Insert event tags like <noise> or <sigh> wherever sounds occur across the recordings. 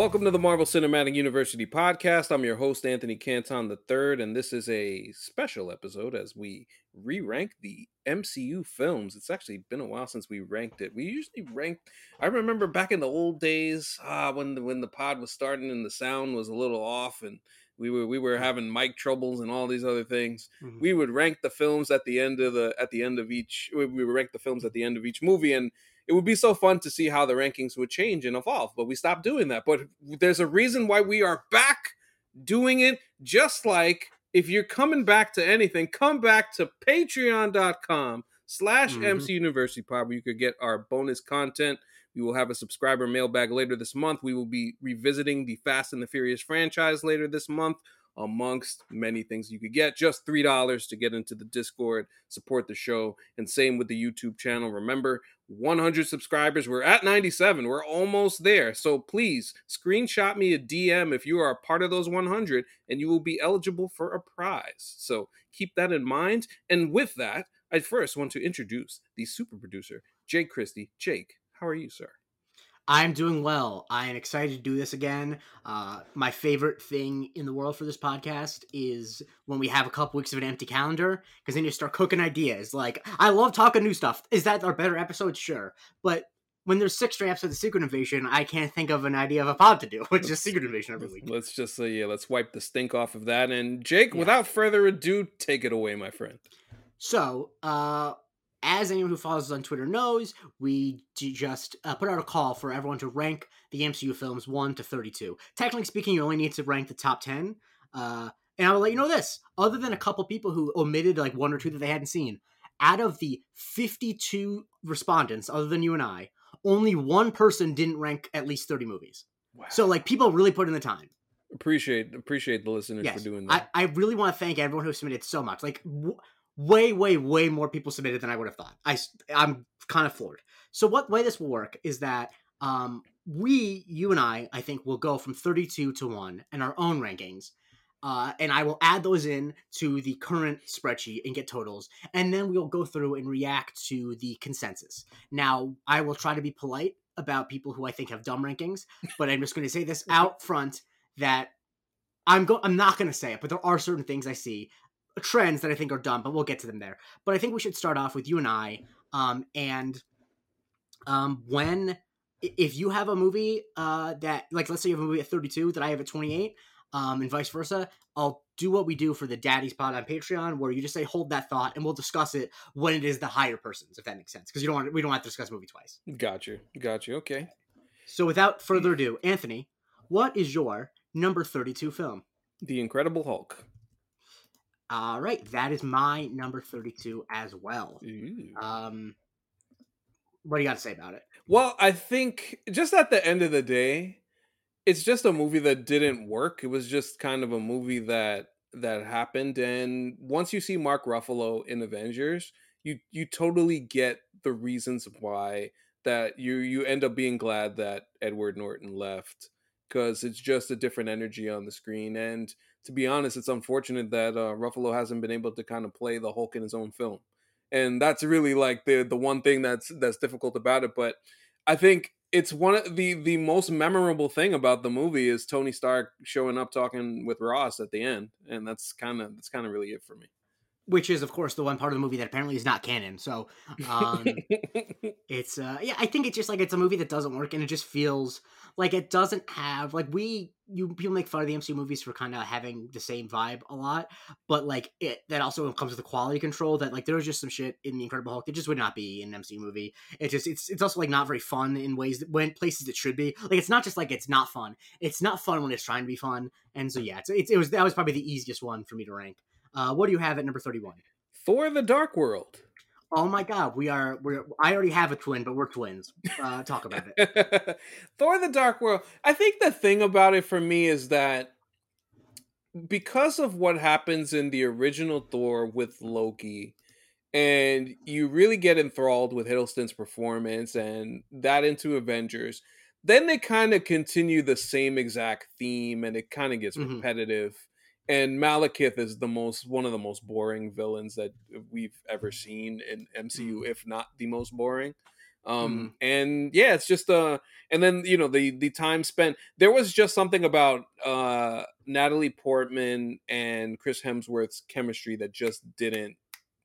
Welcome to the Marvel Cinematic University podcast. I'm your host, Anthony Canton III, and this is a special episode as we re rank the MCU films. It's actually been a while since we ranked it. We usually rank, I remember back in the old days ah, when, the, when the pod was starting and the sound was a little off and we were we were having mic troubles and all these other things. Mm-hmm. We would rank the films at the end of the at the end of each. We would rank the films at the end of each movie, and it would be so fun to see how the rankings would change and evolve. But we stopped doing that. But there's a reason why we are back doing it. Just like if you're coming back to anything, come back to patreon.com slash MC mm-hmm. University Pod where you could get our bonus content. We will have a subscriber mailbag later this month. We will be revisiting the Fast and the Furious franchise later this month amongst many things you could get. Just $3 to get into the Discord, support the show, and same with the YouTube channel. Remember, 100 subscribers. We're at 97. We're almost there. So please screenshot me a DM if you are a part of those 100 and you will be eligible for a prize. So keep that in mind. And with that, I first want to introduce the super producer, Jake Christie. Jake, how are you, sir? I'm doing well. I am excited to do this again. Uh, my favorite thing in the world for this podcast is when we have a couple weeks of an empty calendar because then you start cooking ideas. Like, I love talking new stuff. Is that our better episode? Sure. But when there's six straight episodes of Secret Invasion, I can't think of an idea of a pod to do, <laughs> which is Secret Invasion every week. Let's just say, yeah, let's wipe the stink off of that. And Jake, yeah. without further ado, take it away, my friend. So, uh, as anyone who follows us on Twitter knows, we just uh, put out a call for everyone to rank the MCU films 1 to 32. Technically speaking, you only need to rank the top 10. Uh, and I will let you know this other than a couple people who omitted like one or two that they hadn't seen, out of the 52 respondents, other than you and I, only one person didn't rank at least 30 movies. Wow. So, like, people really put in the time appreciate appreciate the listeners yes, for doing that. I, I really want to thank everyone who submitted so much. Like w- way, way, way more people submitted than I would have thought. I, I'm kind of floored. So what way this will work is that um, we, you and I, I think will go from 32 to one in our own rankings. Uh, and I will add those in to the current spreadsheet and get totals, and then we'll go through and react to the consensus. Now, I will try to be polite about people who I think have dumb rankings, but I'm just going to say this <laughs> out front that I'm go I'm not going to say it, but there are certain things I see trends that I think are dumb, but we'll get to them there. But I think we should start off with you and I. Um, and um, when if you have a movie uh, that like let's say you have a movie at 32 that I have at 28, um, and vice versa, I'll do what we do for the Daddy's Pod on Patreon, where you just say hold that thought, and we'll discuss it when it is the higher persons, if that makes sense, because you don't want we don't have to discuss movie twice. Got you, got you. Okay. So without further ado, Anthony, what is your number 32 film? The Incredible Hulk. All right, that is my number 32 as well. Um, what do you got to say about it? Well, I think just at the end of the day, it's just a movie that didn't work. It was just kind of a movie that that happened and once you see Mark Ruffalo in Avengers, you you totally get the reasons why that you you end up being glad that Edward Norton left because it's just a different energy on the screen and to be honest, it's unfortunate that uh, Ruffalo hasn't been able to kind of play the Hulk in his own film, and that's really like the the one thing that's that's difficult about it. But I think it's one of the the most memorable thing about the movie is Tony Stark showing up talking with Ross at the end, and that's kind of that's kind of really it for me which is of course the one part of the movie that apparently is not canon. So um, <laughs> it's uh, yeah, I think it's just like it's a movie that doesn't work, and it just feels like it doesn't have like we you people make fun of the MCU movies for kind of having the same vibe a lot, but like it that also comes with the quality control that like there's just some shit in the Incredible Hulk that just would not be in an MCU movie. It just it's it's also like not very fun in ways that when places it should be. Like it's not just like it's not fun. It's not fun when it's trying to be fun. And so yeah, it's, it's it was that was probably the easiest one for me to rank. Uh, what do you have at number 31? Thor the Dark World. Oh my god, we are we're I already have a twin, but we're twins. Uh, talk about it. <laughs> Thor the Dark World. I think the thing about it for me is that because of what happens in the original Thor with Loki, and you really get enthralled with Hiddleston's performance and that into Avengers, then they kind of continue the same exact theme and it kind of gets mm-hmm. And Malekith is the most one of the most boring villains that we've ever seen in MCU, mm. if not the most boring. Um, mm. and yeah, it's just uh and then you know the the time spent there was just something about uh natalie portman and chris hemsworth's chemistry that just didn't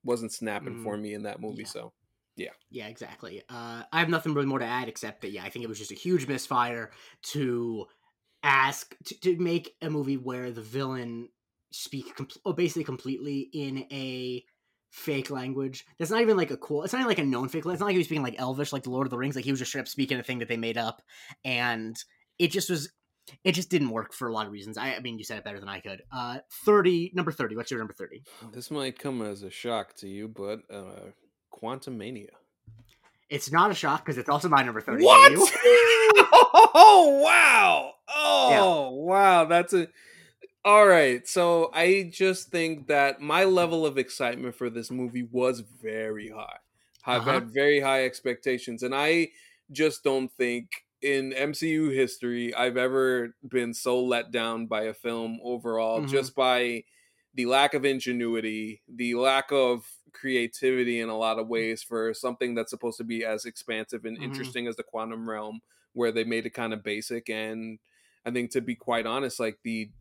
wasn't snapping Mm, for me in that movie yeah. so yeah. Yeah, exactly. Uh, I have nothing really more to add except that yeah, I think it was just a huge misfire to ask to, to make a movie where the villain speak com- oh, basically completely in a fake language. That's not even like a cool. It's not even like a known fake. It's not like he was speaking like Elvish, like the Lord of the Rings. Like he was just straight up speaking a thing that they made up, and it just was. It just didn't work for a lot of reasons. I, I mean, you said it better than I could. Uh, thirty, number thirty. What's your number thirty? this might come as a shock to you but uh Quantumania It's not a shock because it's also my number thirty. What? <laughs> <laughs> Oh wow! Oh wow! That's a all right. So I just think that my level of excitement for this movie was very high. I've Uh-huh. had very high expectations, and I just don't think in MCU history I've ever been so let down by a film overall, Mhm. just by the lack of ingenuity, the lack of creativity in a lot of ways for something that's supposed to be as expansive and Mhm. interesting as the quantum realm, where they made it kind of basic. And I think, to be quite honest, like the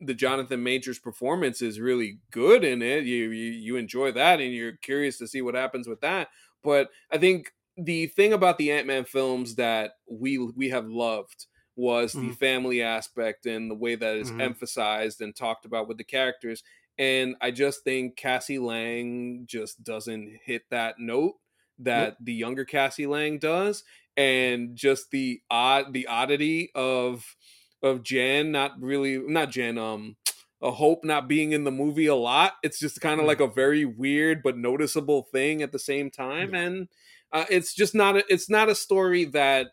the Jonathan Majors performance is really good in it. You, you you enjoy that, and you're curious to see what happens with that. But I think the thing about the Ant Man films that we we have loved was the Mhm. family aspect and the way that is Mhm. emphasized and talked about with the characters. And I just think Cassie Lang just doesn't hit that note that the younger Cassie Lang does, and just the odd the oddity of of Jen not really not Jen um a hope not being in the movie a lot. It's just kind of Mm. like a very weird but noticeable thing at the same time, Yeah. and uh, it's just not a, it's not a story that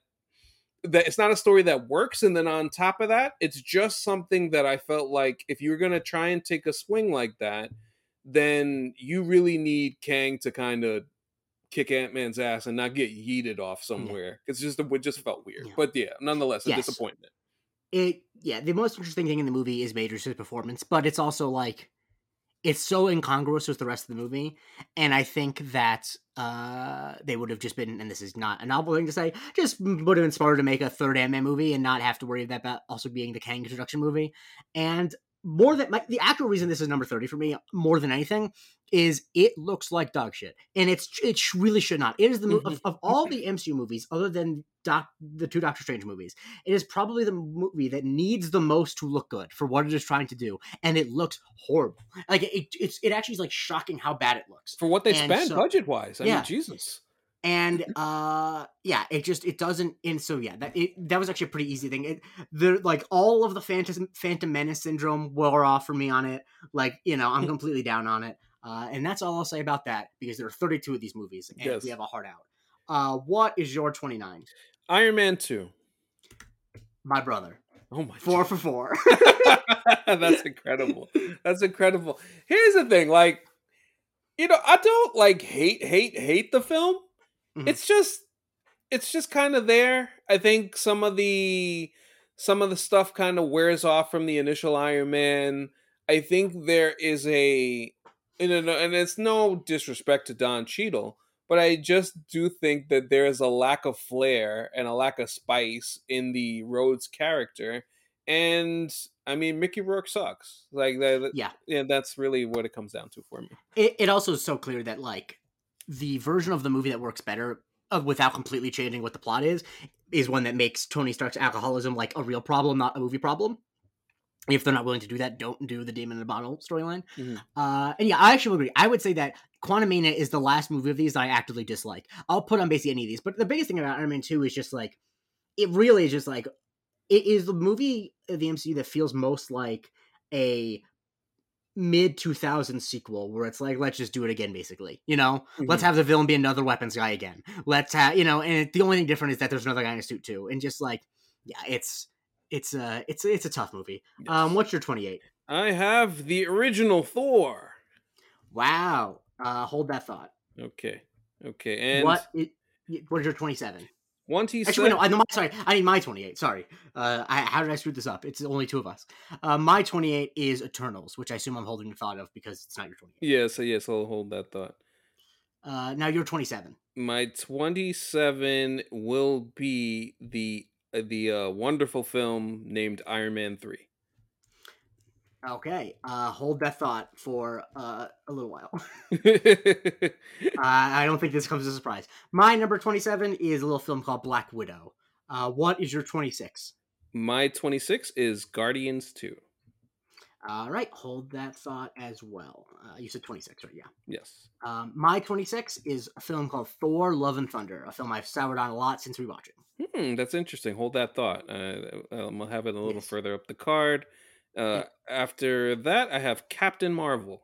that it's not a story that works. And then on top of that, it's just something that I felt like if you're gonna try and take a swing like that, then you really need Kang to kind of kick Ant Man's ass and not get yeeted off somewhere. It's just it just felt weird. Yeah. But yeah, nonetheless, a Yes. disappointment. it yeah the most interesting thing in the movie is Majors' performance, but it's also like it's so incongruous with the rest of the movie, and I think that uh they would have just been, and this is not a novel thing to say, just would have been smarter to make a third Ant Man movie and not have to worry about also being the Kang introduction movie, and more than like the actual reason this is number 30 for me more than anything is it looks like dog shit and it's it sh- really should not it is the mo- of, mm-hmm. of all the mcu movies other than doc the two doctor strange movies it is probably the movie that needs the most to look good for what it is trying to do and it looks horrible like it, it's it actually is like shocking how bad it looks For what they And spent so- budget wise. I Yeah. mean, Jesus. And uh yeah it just it doesn't and so yeah that it that was actually a pretty easy thing it the like all of the phantom phantom menace syndrome wore off for me on it like you know i'm <laughs> completely down on it uh and that's all i'll say about that because there are 32 of these movies and Yes. we have a hard out uh what is your 29 Iron Man 2. my brother Oh my four for four <laughs> That's incredible. <laughs> That's incredible. Here's the thing, like, you know, I don't like hate, hate, hate the film. Mhm. It's just, it's just kind of there. I think some of the, some of the stuff kind of wears off from the initial Iron Man. I think there is a, and it's no disrespect to Don Cheadle, but I just do think that there is a lack of flair and a lack of spice in the Rhodes character and I mean Mickey Rourke sucks. Like that, yeah yeah, that's really what it comes down to for me. it, it also is so clear that like the version of the movie that works better uh, without completely changing what the plot is is one that makes tony stark's alcoholism like a real problem not a movie problem. If they're not willing to do that don't do the demon in the bottle storyline. Mhm. uh and yeah i actually agree. I would say that quantumania is the last movie of these that i actively dislike. I'll put on basically any of these but the biggest thing about iron man 2 is just like it really is just like it is the movie of the mcu that feels most like a mid 2000s sequel where it's like let's just do it again basically you know? Let's Mhm. have the villain be another weapons guy again. Let's have you know and it, the only thing different is that there's another guy in a suit too and just like yeah it's it's uh it's it's a tough movie. Um what's your 28 I have the original Thor. wow. Uh hold that thought. Okay, okay, and what it, what is your 27 once he Actually, said, wait, no, I, no, my, sorry, I need my 28. Sorry. Uh, I, how did I screw this up? It's only two of us. Uh, my 28 is Eternals, which I assume I'm holding the thought of because it's not your 28. yeah, so yes, I'll hold that thought. Uh, now you're 27. My 27 will be the uh, the uh, wonderful film named Iron Man 3. Okay, uh, hold that thought for uh, a little while. <laughs> <laughs> uh, I don't think this comes as a surprise. My number 27 is a little film called Black Widow. Uh, what is your 26? My 26 is Guardians 2. All right, hold that thought as well. Uh, you said 26, right? Yeah. Yes. Um, my 26 is a film called Thor Love and Thunder, a film I've soured on a lot since rewatching. Hmm, that's interesting. Hold that thought. Uh, um, I'll have it a little Yes. further up the card. Uh, After that, I have Captain Marvel.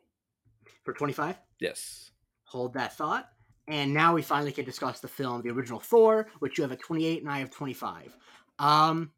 For 25, Yes. hold that thought. And now we finally can discuss the film, the original Thor, which you have at 28 and I have 25. Um,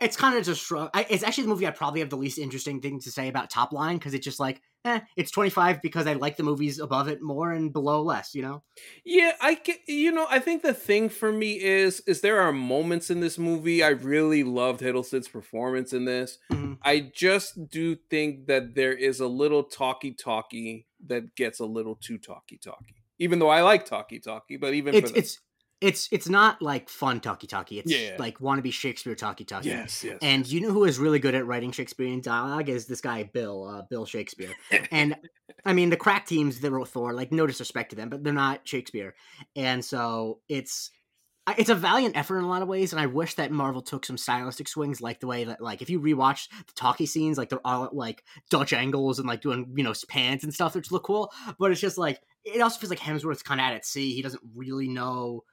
it's kind of just shrug. I, it's actually the movie I probably have the least interesting thing to say about top line because it's just like, eh, it's 25 because I like the movies above it more and below less, you know? Yeah, I get. You know, I think the thing for me is is there are moments in this movie I really loved Hiddleston's performance in this. Mhm. I just do think that there is a little talky talky that gets a little too talky talky. Even though I like talky talky, but even It's it's it's it's not like fun talkie talkie. It's Yeah. like wannabe Shakespeare talkie talkie. yes, yes, And you know who is really good at writing Shakespearean dialogue is this guy Bill, uh, Bill Shakespeare. And I mean, the crack teams that wrote Thor, like no disrespect to them, but they're not Shakespeare. And so it's it's a valiant effort in a lot of ways. And I wish that Marvel took some stylistic swings, like the way that like if you rewatch the talkie scenes, like they're all at, like Dutch angles and like doing you know pans and stuff, which look cool. But it's just like it also feels like Hemsworth's kind of at sea. He doesn't really know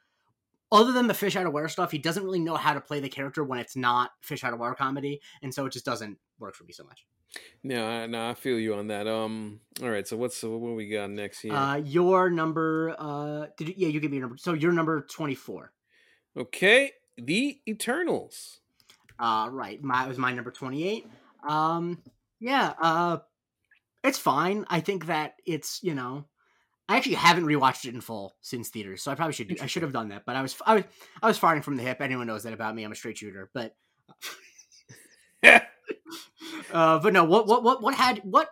other than the fish out of water stuff, he doesn't really know how to play the character when it's not fish out of water comedy, and so it just doesn't work for me so much. no, I- no, I feel you on that. Um, all right, so what's what we got next here? Uh, your number, uh, did you, yeah, you give me your number. So your number twenty four. okay, the Eternals. Uh, right, my it was my number twenty eight. Um, yeah, uh, it's fine. I think that it's you know. I actually haven't rewatched it in full since theaters, so I probably should. Do, I should have done that, but I was I was I was firing from the hip. Anyone knows that about me. I'm a straight shooter, but <laughs> uh, but no, what what what what had what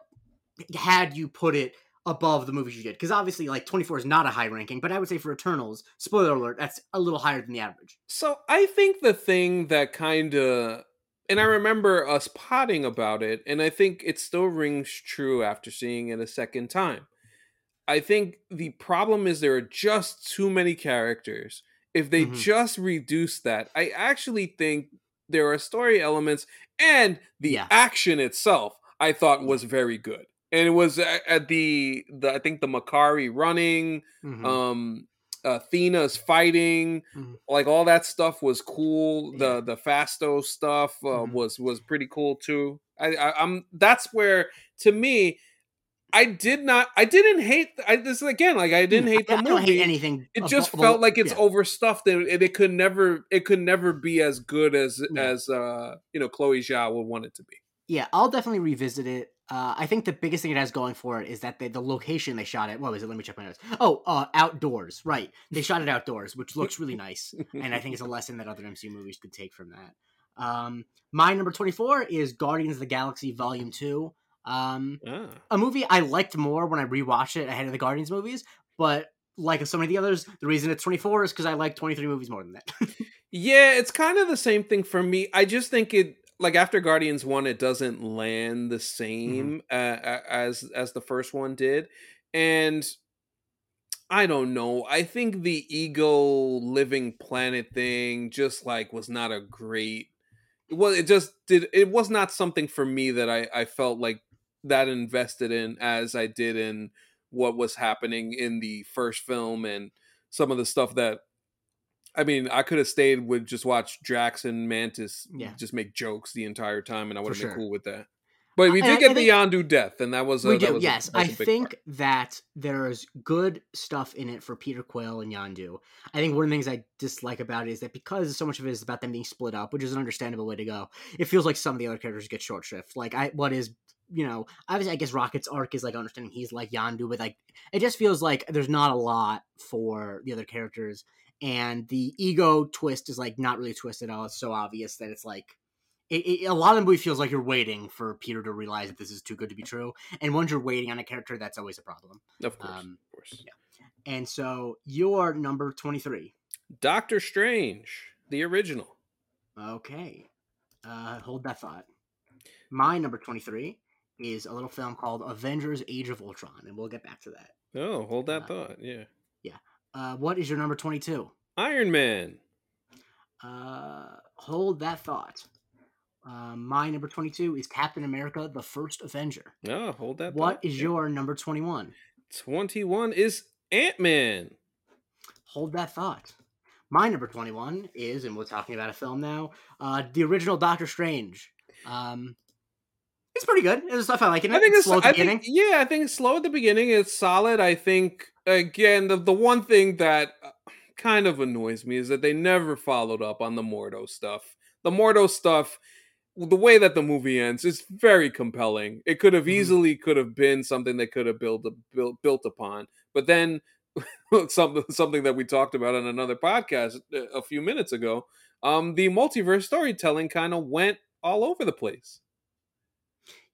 had you put it above the movies you did? Because obviously, like 24 is not a high ranking, but I would say for Eternals, spoiler alert, that's a little higher than the average. So I think the thing that kind of, and I remember us potting about it, and I think it still rings true after seeing it a second time. I think the problem is there are just too many characters. If they Mhm. just reduce that, I actually think there are story elements and the Yeah. action itself. I thought was very good, and it was at, at the the I think the Makkari running Mhm. um Athena's fighting Mhm. like all that stuff was cool the Yeah. the Phastos stuff uh, Mhm. was was pretty cool too I, I i'm that's where to me i did not i didn't hate i this again like i didn't hate the I don't movie hate anything. it just felt like it's yeah. overstuffed and it, it could never it could never be as good as Yeah. as uh you know chloe zhao would want it to be Yeah, I'll definitely revisit it. Uh, I think the biggest thing it has going for it is that they, the location they shot it. What was it? Let me check my notes. Oh, uh, outdoors. Right, they shot it outdoors, which looks really nice, and I think it's a lesson that other MCU movies could take from that. Um, my number twenty-four is Guardians of the Galaxy Volume Two. Um, ah. a movie I liked more when I rewatched it ahead of the Guardians movies, but like so many of the others, the reason it's 24 is because I like 23 movies more than that. <laughs> Yeah, it's kind of the same thing for me. I just think it like after Guardians 1 it doesn't land the same uh, as as the first one did. And I don't know. I think the ego living planet thing just like was not a great well it just did it was not something for me that I I felt like that invested in as I did in what was happening in the first film and some of the stuff that I mean, I could have stayed with just watch and Mantis Yeah. just make jokes the entire time, and I would have For been cool with that. But we did I- get I the Yondu death, and that was a, we do, was yes. I think part. that there's good stuff in it for Peter Quill and Yondu. I think one of the things I dislike about it is that because so much of it is about them being split up, which is an understandable way to go, it feels like some of the other characters get short shrift. Like I, what is you know, obviously I guess Rocket's arc is like understanding he's like Yondu, but like it just feels like there's not a lot for the other characters, and the ego twist is like not really a twist at all. It's so obvious that it's like. It, it, a lot of the movie feels like you're waiting for Peter to realize that this is too good to be true, and once you're waiting on a character, that's always a problem. Of course, um, of course. And so your number 23. Doctor Strange, the original. Okay. Uh, hold that thought. My number 23 is a little film called Avengers Age of Ultron, and we'll get back to that. Oh, hold that Uh, thought. Yeah. Yeah. Uh, what is your number 22? Iron Man. Uh, hold that thought. Uh, my number 22 is Captain America, the first Avenger. Oh, hold that What thought. is your number 21? 21 is Ant Man. Hold that thought. My number 21 is, and we're talking about a film now, uh, the original Doctor Strange. Um, it's pretty good. There's stuff I like in it. I think it's slow at the I beginning. think, yeah, I think it's slow at the beginning. It's solid. I think again the the one thing that uh, kind of annoys me is that they never followed up on the Mordo stuff. The Mordo stuff, the way that the movie ends is very compelling. It could have Mhm. easily could have been something they could have built built built upon, but then <laughs> something something that we talked about on another podcast uh, a few minutes ago. Um, the multiverse storytelling kind of went all over the place.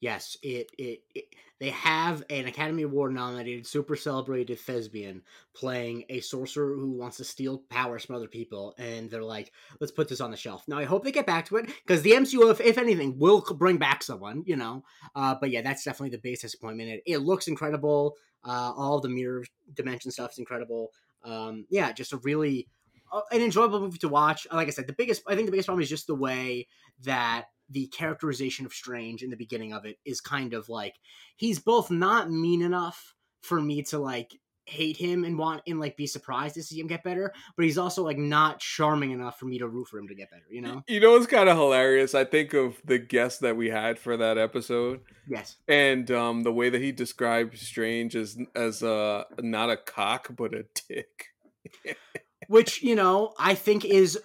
Yes, it, it it they have an Academy Award nominated, super celebrated thespian playing a sorcerer who wants to steal powers from other people, and they're like, "Let's put this on the shelf." Now, I hope they get back to it because the MCU, if, if anything, will bring back someone, you know. Uh, but yeah, that's definitely the biggest disappointment. It, it looks incredible. Uh, all the mirror dimension stuff is incredible. Um, yeah, just a really uh, an enjoyable movie to watch. Like I said, the biggest I think the biggest problem is just the way that the characterization of Strange in the beginning of it is kind of like he's both not mean enough for me to like hate him and want and like be surprised to see him get better, but he's also like not charming enough for me to root for him to get better, you know? You know, it's kind of hilarious. I think of the guest that we had for that episode, Yes. and um, the way that he described Strange as as uh, not a cock but a dick. <laughs> Which, you know, I think is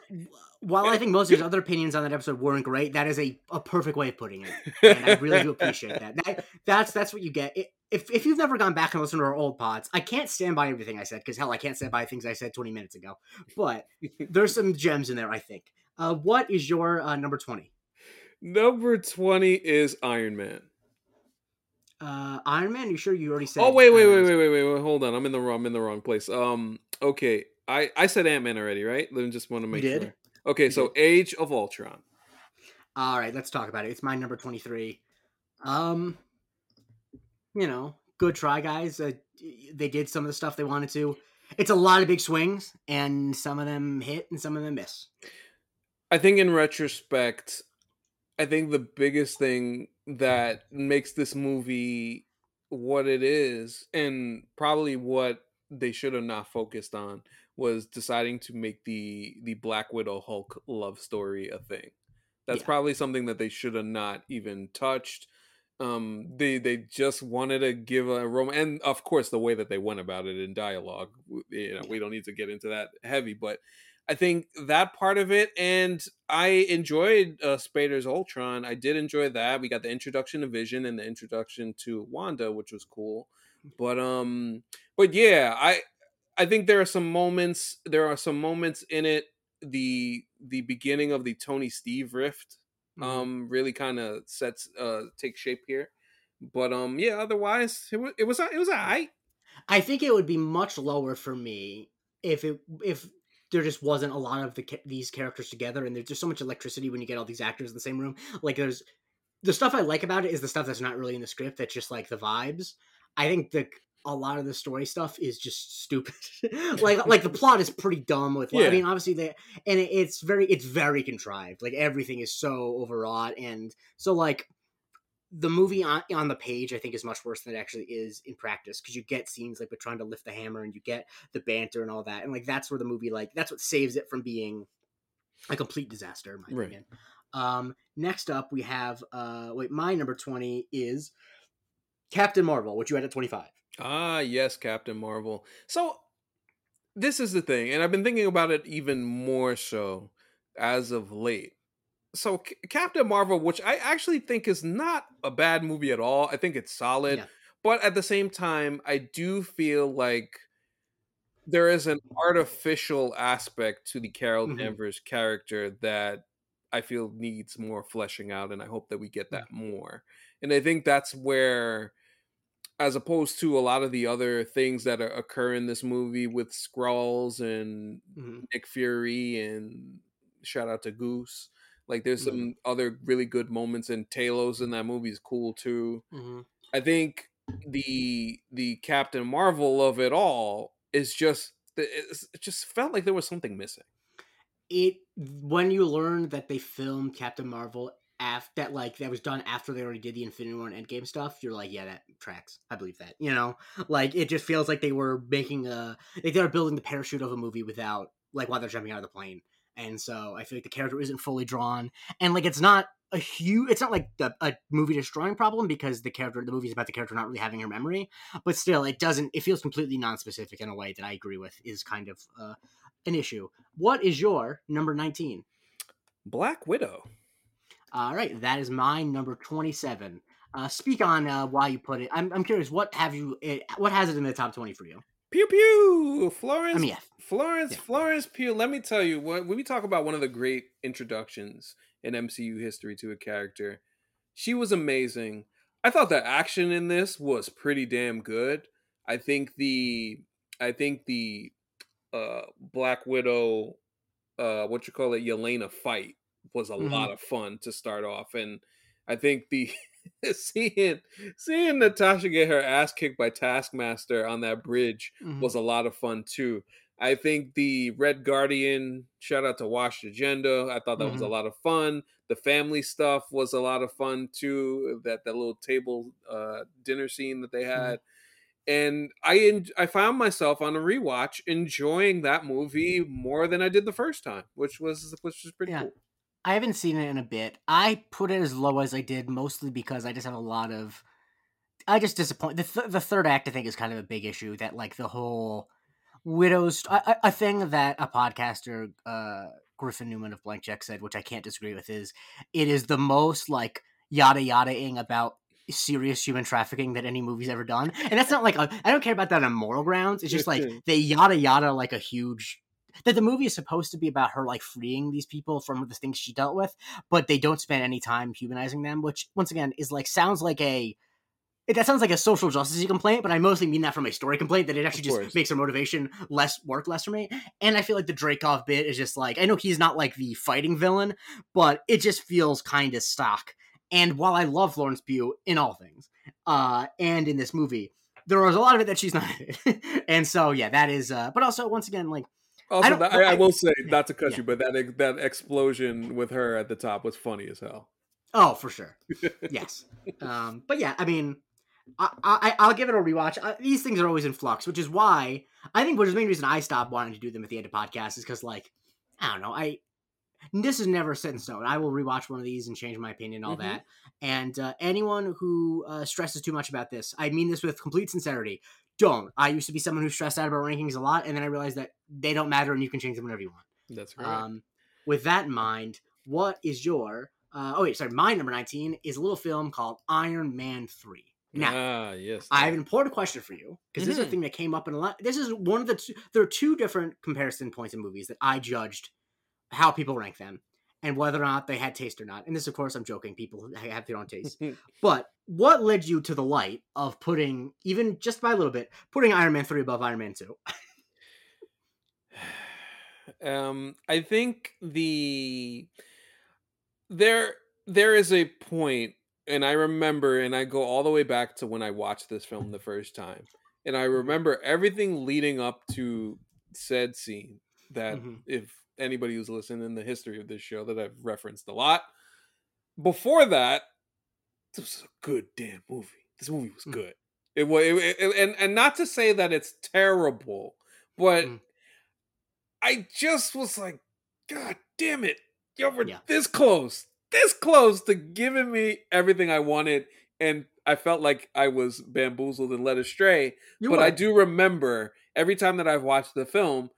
while I think most of his other opinions on that episode weren't great, that is a, a perfect way of putting it. <laughs> and I really do appreciate that. that that's that's what you get. It, if if you've never gone back and listened to our old pods, I can't stand by everything I said because hell, I can't stand by things I said 20 minutes ago. But there's some gems in there, I think. Uh, what is your uh, number 20? Number twenty is Iron Man. Uh, Iron Man. You sure you already said? Oh wait, wait, wait, wait, wait, wait, wait. Hold on, I'm in the wrong, I'm in the wrong place. Um, okay, I I said Ant Man already, right? Let me just want to make did. sure. Okay, so Age of Ultron. All right, let's talk about it. It's my number 23. Um, you know, good try, guys. Uh, they did some of the stuff they wanted to. It's a lot of big swings, and some of them hit and some of them miss. I think in retrospect, I think the biggest thing that makes this movie what it is, and probably what they should have not focused on, was deciding to make the the Black Widow Hulk love story a thing. That's Yeah. probably something that they should have not even touched. Um, they they just wanted to give a rom, and of course the way that they went about it in dialogue. You know, we don't need to get into that heavy, but I think that part of it, and I enjoyed uh, Spader's Ultron. I did enjoy that. We got the introduction to Vision and the introduction to Wanda, which was cool. But um, but yeah, I I think there are some moments. There are some moments in it. The the beginning of the Tony Steve rift Mhm. um really kind of sets uh take shape here. But um yeah, otherwise it was it was it was alright. I think it would be much lower for me if it if there just wasn't a lot of the these characters together, and there's just so much electricity when you get all these actors in the same room. Like there's the stuff I like about it is the stuff that's not really in the script. That's just like the vibes. I think the a lot of the story stuff is just stupid. <laughs> like like the <laughs> plot is pretty dumb. With I mean, obviously they and it, it's very it's very contrived. Like everything is so overwrought, and so like the movie on, on the page, I think, is much worse than it actually is in practice because you get scenes like with trying to lift the hammer and you get the banter and all that, and like that's where the movie like that's what saves it from being a complete disaster, in my Right. opinion. Um, next up, we have uh, wait, my number twenty is Captain Marvel, which you had at twenty five. Ah, yes, Captain Marvel. So this is the thing, and I've been thinking about it even more so as of late. So C- Captain Marvel, which I actually think is not a bad movie at all. I think it's solid, Yeah. but at the same time, I do feel like there is an artificial aspect to the Carol Mhm. Danvers character that I feel needs more fleshing out, and I hope that we get that more. And I think that's where as opposed to a lot of the other things that are, occur in this movie with Skrulls and Mhm. Nick Fury and shout out to Goose. Like there's some Mhm. other really good moments and Talos in that movie is cool too. Mhm. I think the the Captain Marvel of it all is just it just felt like there was something missing. it when you learn that they filmed Captain Marvel that like that was done after they already did the Infinity War and Endgame stuff, you're like, yeah, that tracks. I believe that. You know, like it just feels like they were making a like they were building the parachute of a movie without like while they're jumping out of the plane. And so I feel like the character isn't fully drawn, and like it's not a huge. It's not like the, a movie destroying problem because the character, the movie's about the character not really having her memory, but still, it doesn't. It feels completely non-specific in a way that I agree with is kind of uh, an issue. What is your number nineteen? Black Widow. All right, that is my number twenty-seven. Uh, speak on uh, why you put it. I'm, I'm curious. What have you? It, what has it in the top twenty for you? Pew pew. Florence. I mean, yeah. Florence. Yeah. Florence Pugh. Let me tell you, when when we talk about one of the great introductions in MCU history to a character, she was amazing. I thought the action in this was pretty damn good. I think the I think the uh Black Widow uh what you call it Yelena fight was a Mhm. lot of fun to start off and I think the <laughs> seeing seeing Natasha get her ass kicked by Taskmaster on that bridge Mhm. was a lot of fun too. I think the Red Guardian, shout out to Wash Agenda. I thought that was a Mhm. lot of fun. The family stuff was a lot of fun too. That that little table uh, dinner scene that they Mm-hmm. had, and I I found myself on a rewatch enjoying that movie more than I did the first time, which was which was pretty Yeah. cool. I haven't seen it in a bit. I put it as low as I did mostly because I just have a lot of. I just disappoint. The, th- the third act, I think, is kind of a big issue. That, like, the whole Widow's. A, a- a thing that a podcaster, uh, Griffin Newman of Blank Check, said, which I can't disagree with, is it is the most, like, yada yada-ing about serious human trafficking that any movie's ever done. And that's not like a. I don't care about that on moral grounds. It's just like they yada yada like a huge that the movie is supposed to be about her like freeing these people from the things she dealt with, but they don't spend any time humanizing them, which once again is like sounds like a that sounds like a social justice complaint, but I mostly mean that from a story complaint that it actually just makes her motivation less work less for me. And I feel like the Dreykov bit is just like I know he's not like the fighting villain, but it just feels kind of stock. And while I love Florence Pugh in all things, uh, and in this movie, there was a lot of it that she's not in. <laughs> and so yeah, that is uh but also once again, like Also, don't- that, I, I I- will say, not to cut yeah. you, but that that explosion with her at the top was funny as hell. Oh, for sure. <laughs> yes. Um, but yeah, I mean, I, I I'll give it a rewatch. Uh, these things are always in flux, which is why I think, which is the main reason I stopped wanting to do them at the end of podcasts is because, like, I don't know, I this is never set in stone. I will rewatch one of these and change my opinion, all Mhm. that. And uh, anyone who uh, stresses too much about this, I mean this with complete sincerity. Don't. I used to be someone who stressed out about rankings a lot, and then I realized that they don't matter, and you can change them whenever you want. That's correct. Um, with that in mind, what is your? Uh, oh wait, sorry. My number nineteen is a little film called Iron Man Three. Now, ah, yes. I have an important question for you because this is a Mhm. thing that came up in a lot. This is one of the two, there are two different comparison points in movies that I judged how people rank them and whether or not they had taste or not. And this, of course, I'm joking. People have their own taste. <laughs> But what led you to the light of putting, even just by a little bit, putting Iron Man 3 above Iron Man 2? <sighs> um i think the there there is a point and i remember and i go all the way back to when i watched this film the first time and i remember everything leading up to said scene that Mhm. if anybody who's listened in the history of this show that i've referenced a lot before that this was a good damn movie this movie was Mm. good it was it, it- and and not to say that it's terrible but Mm. I just was like, God damn it. Y'all were Yeah. this close, this close to giving me everything I wanted. And I felt like I was bamboozled and led astray. You but were. I do remember every time that I've watched the film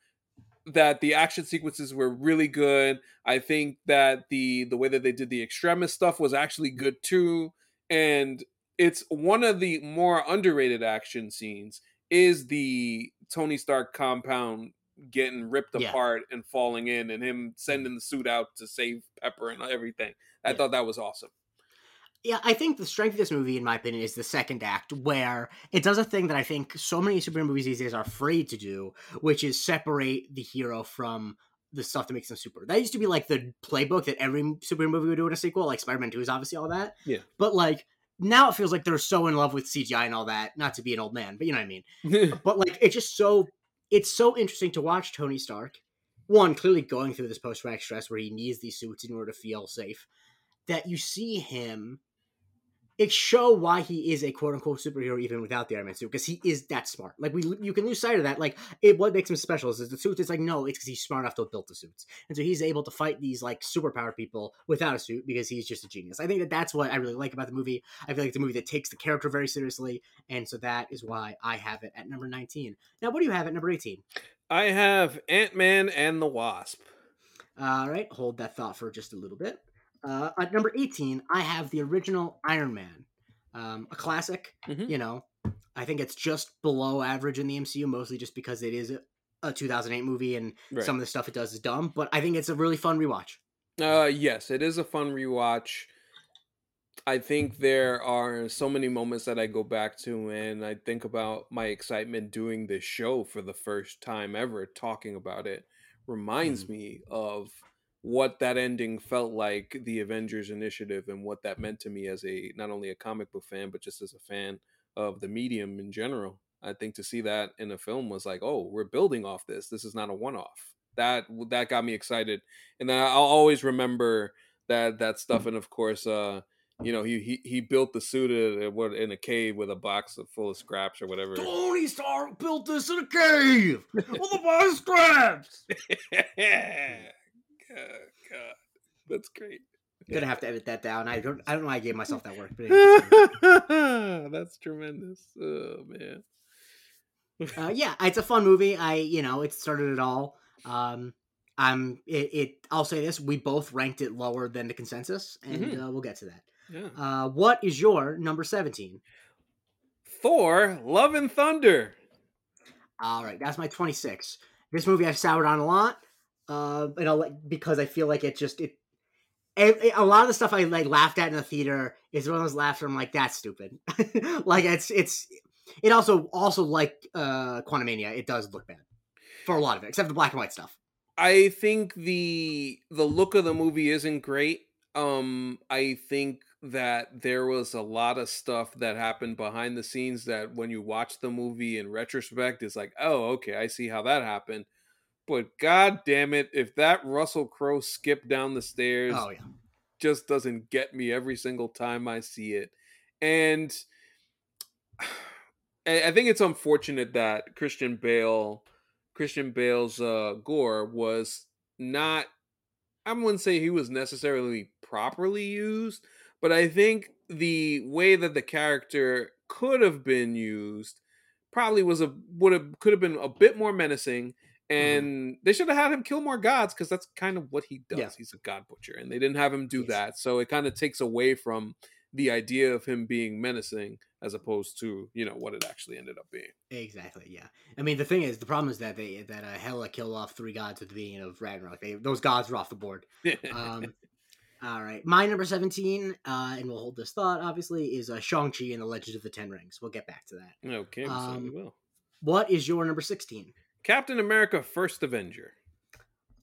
that the action sequences were really good. I think that the the way that they did the extremist stuff was actually good too. And it's one of the more underrated action scenes is the Tony Stark compound getting ripped Yeah. apart and falling in and him sending the suit out to save Pepper and everything. I Yeah. thought that was awesome. Yeah, I think the strength of this movie, in my opinion, is the second act, where it does a thing that I think so many superhero movies these days are afraid to do, which is separate the hero from the stuff that makes them super. That used to be like the playbook that every superhero movie would do in a sequel. Like Spider Man Two is obviously all that. Yeah. But like now it feels like they're so in love with CGI and all that. Not to be an old man, but you know what I mean. <laughs> but like it's just so it's so interesting to watch Tony Stark. One clearly going through this post traumatic stress where he needs these suits in order to feel safe. That you see him it show why he is a quote unquote superhero even without the Iron Man suit because he is that smart. Like we, you can lose sight of that. Like it, what makes him special is the suit. It's like no, it's because he's smart enough to build the suits, and so he's able to fight these like superpowered people without a suit because he's just a genius. I think that that's what I really like about the movie. I feel like it's a movie that takes the character very seriously, and so that is why I have it at number nineteen. Now, what do you have at number eighteen? I have Ant Man and the Wasp. All right, hold that thought for just a little bit. Uh, at number 18, I have the original Iron Man, um, a classic. Mhm. You know, I think it's just below average in the MCU, mostly just because it is a, a 2008 movie and Right. some of the stuff it does is dumb. But I think it's a really fun rewatch. Uh, yes, it is a fun rewatch. I think there are so many moments that I go back to and I think about my excitement doing this show for the first time ever, talking about it reminds me of what that ending felt like the Avengers initiative and what that meant to me as a not only a comic book fan but just as a fan of the medium in general. I think to see that in a film was like, oh, we're building off this. This is not a one-off. That that got me excited, and then I'll always remember that that stuff. And of course, uh, you know, he he, he built the suit in, a cave with a box full of scraps or whatever. Tony Stark built this in a cave with a box of scraps. <laughs> God, God, that's great. Gonna have to edit that down. I don't. I don't know. why I gave myself that work. But anyway. <laughs> that's tremendous. Oh man. uh, <laughs> yeah, it's a fun movie. I, you know, it started it all. Um, I'm. It, it. I'll say this: we both ranked it lower than the consensus, and Mhm. uh, we'll get to that. Yeah. Uh, what is your number seventeen? Thor: Love and Thunder. All right, that's my twenty-six. This movie I've soured on a lot, uh, and I'll let, because I feel like it just it. A, a lot of the stuff I like laughed at in the theater is one of those laughs where I'm like, "That's stupid." <laughs> like it's it's it also also like uh Quantumania, it does look bad for a lot of it, except the black and white stuff. I think the the look of the movie isn't great. Um, I think that there was a lot of stuff that happened behind the scenes that when you watch the movie in retrospect, it's like, oh, okay, I see how that happened. But god damn it, if that Russell Crowe skip down the stairs Oh yeah. just doesn't get me every single time I see it. And <sighs> I think it's unfortunate that Christian Bale, Christian Bale's uh, Gorr was not. I wouldn't say he was necessarily properly used, but I think the way that the character could have been used probably was a would have could have been a bit more menacing and they should have had him kill more gods because that's kind of what he does. Yeah. He's a god butcher, and they didn't have him do Yes. that, so it kind of takes away from the idea of him being menacing as opposed to you know what it actually ended up being. Exactly. Yeah. I mean, the thing is, the problem is that they that uh, Hela killed off three gods at the beginning of Ragnarok. They, those gods were off the board. <laughs> Um, all right, my number seventeen, uh, and we'll hold this thought. Obviously, is uh, Shang Chi and the Legend of the Ten Rings. We'll get back to that. okay, we certainly um, will. What is your number sixteen? Captain America: First Avenger.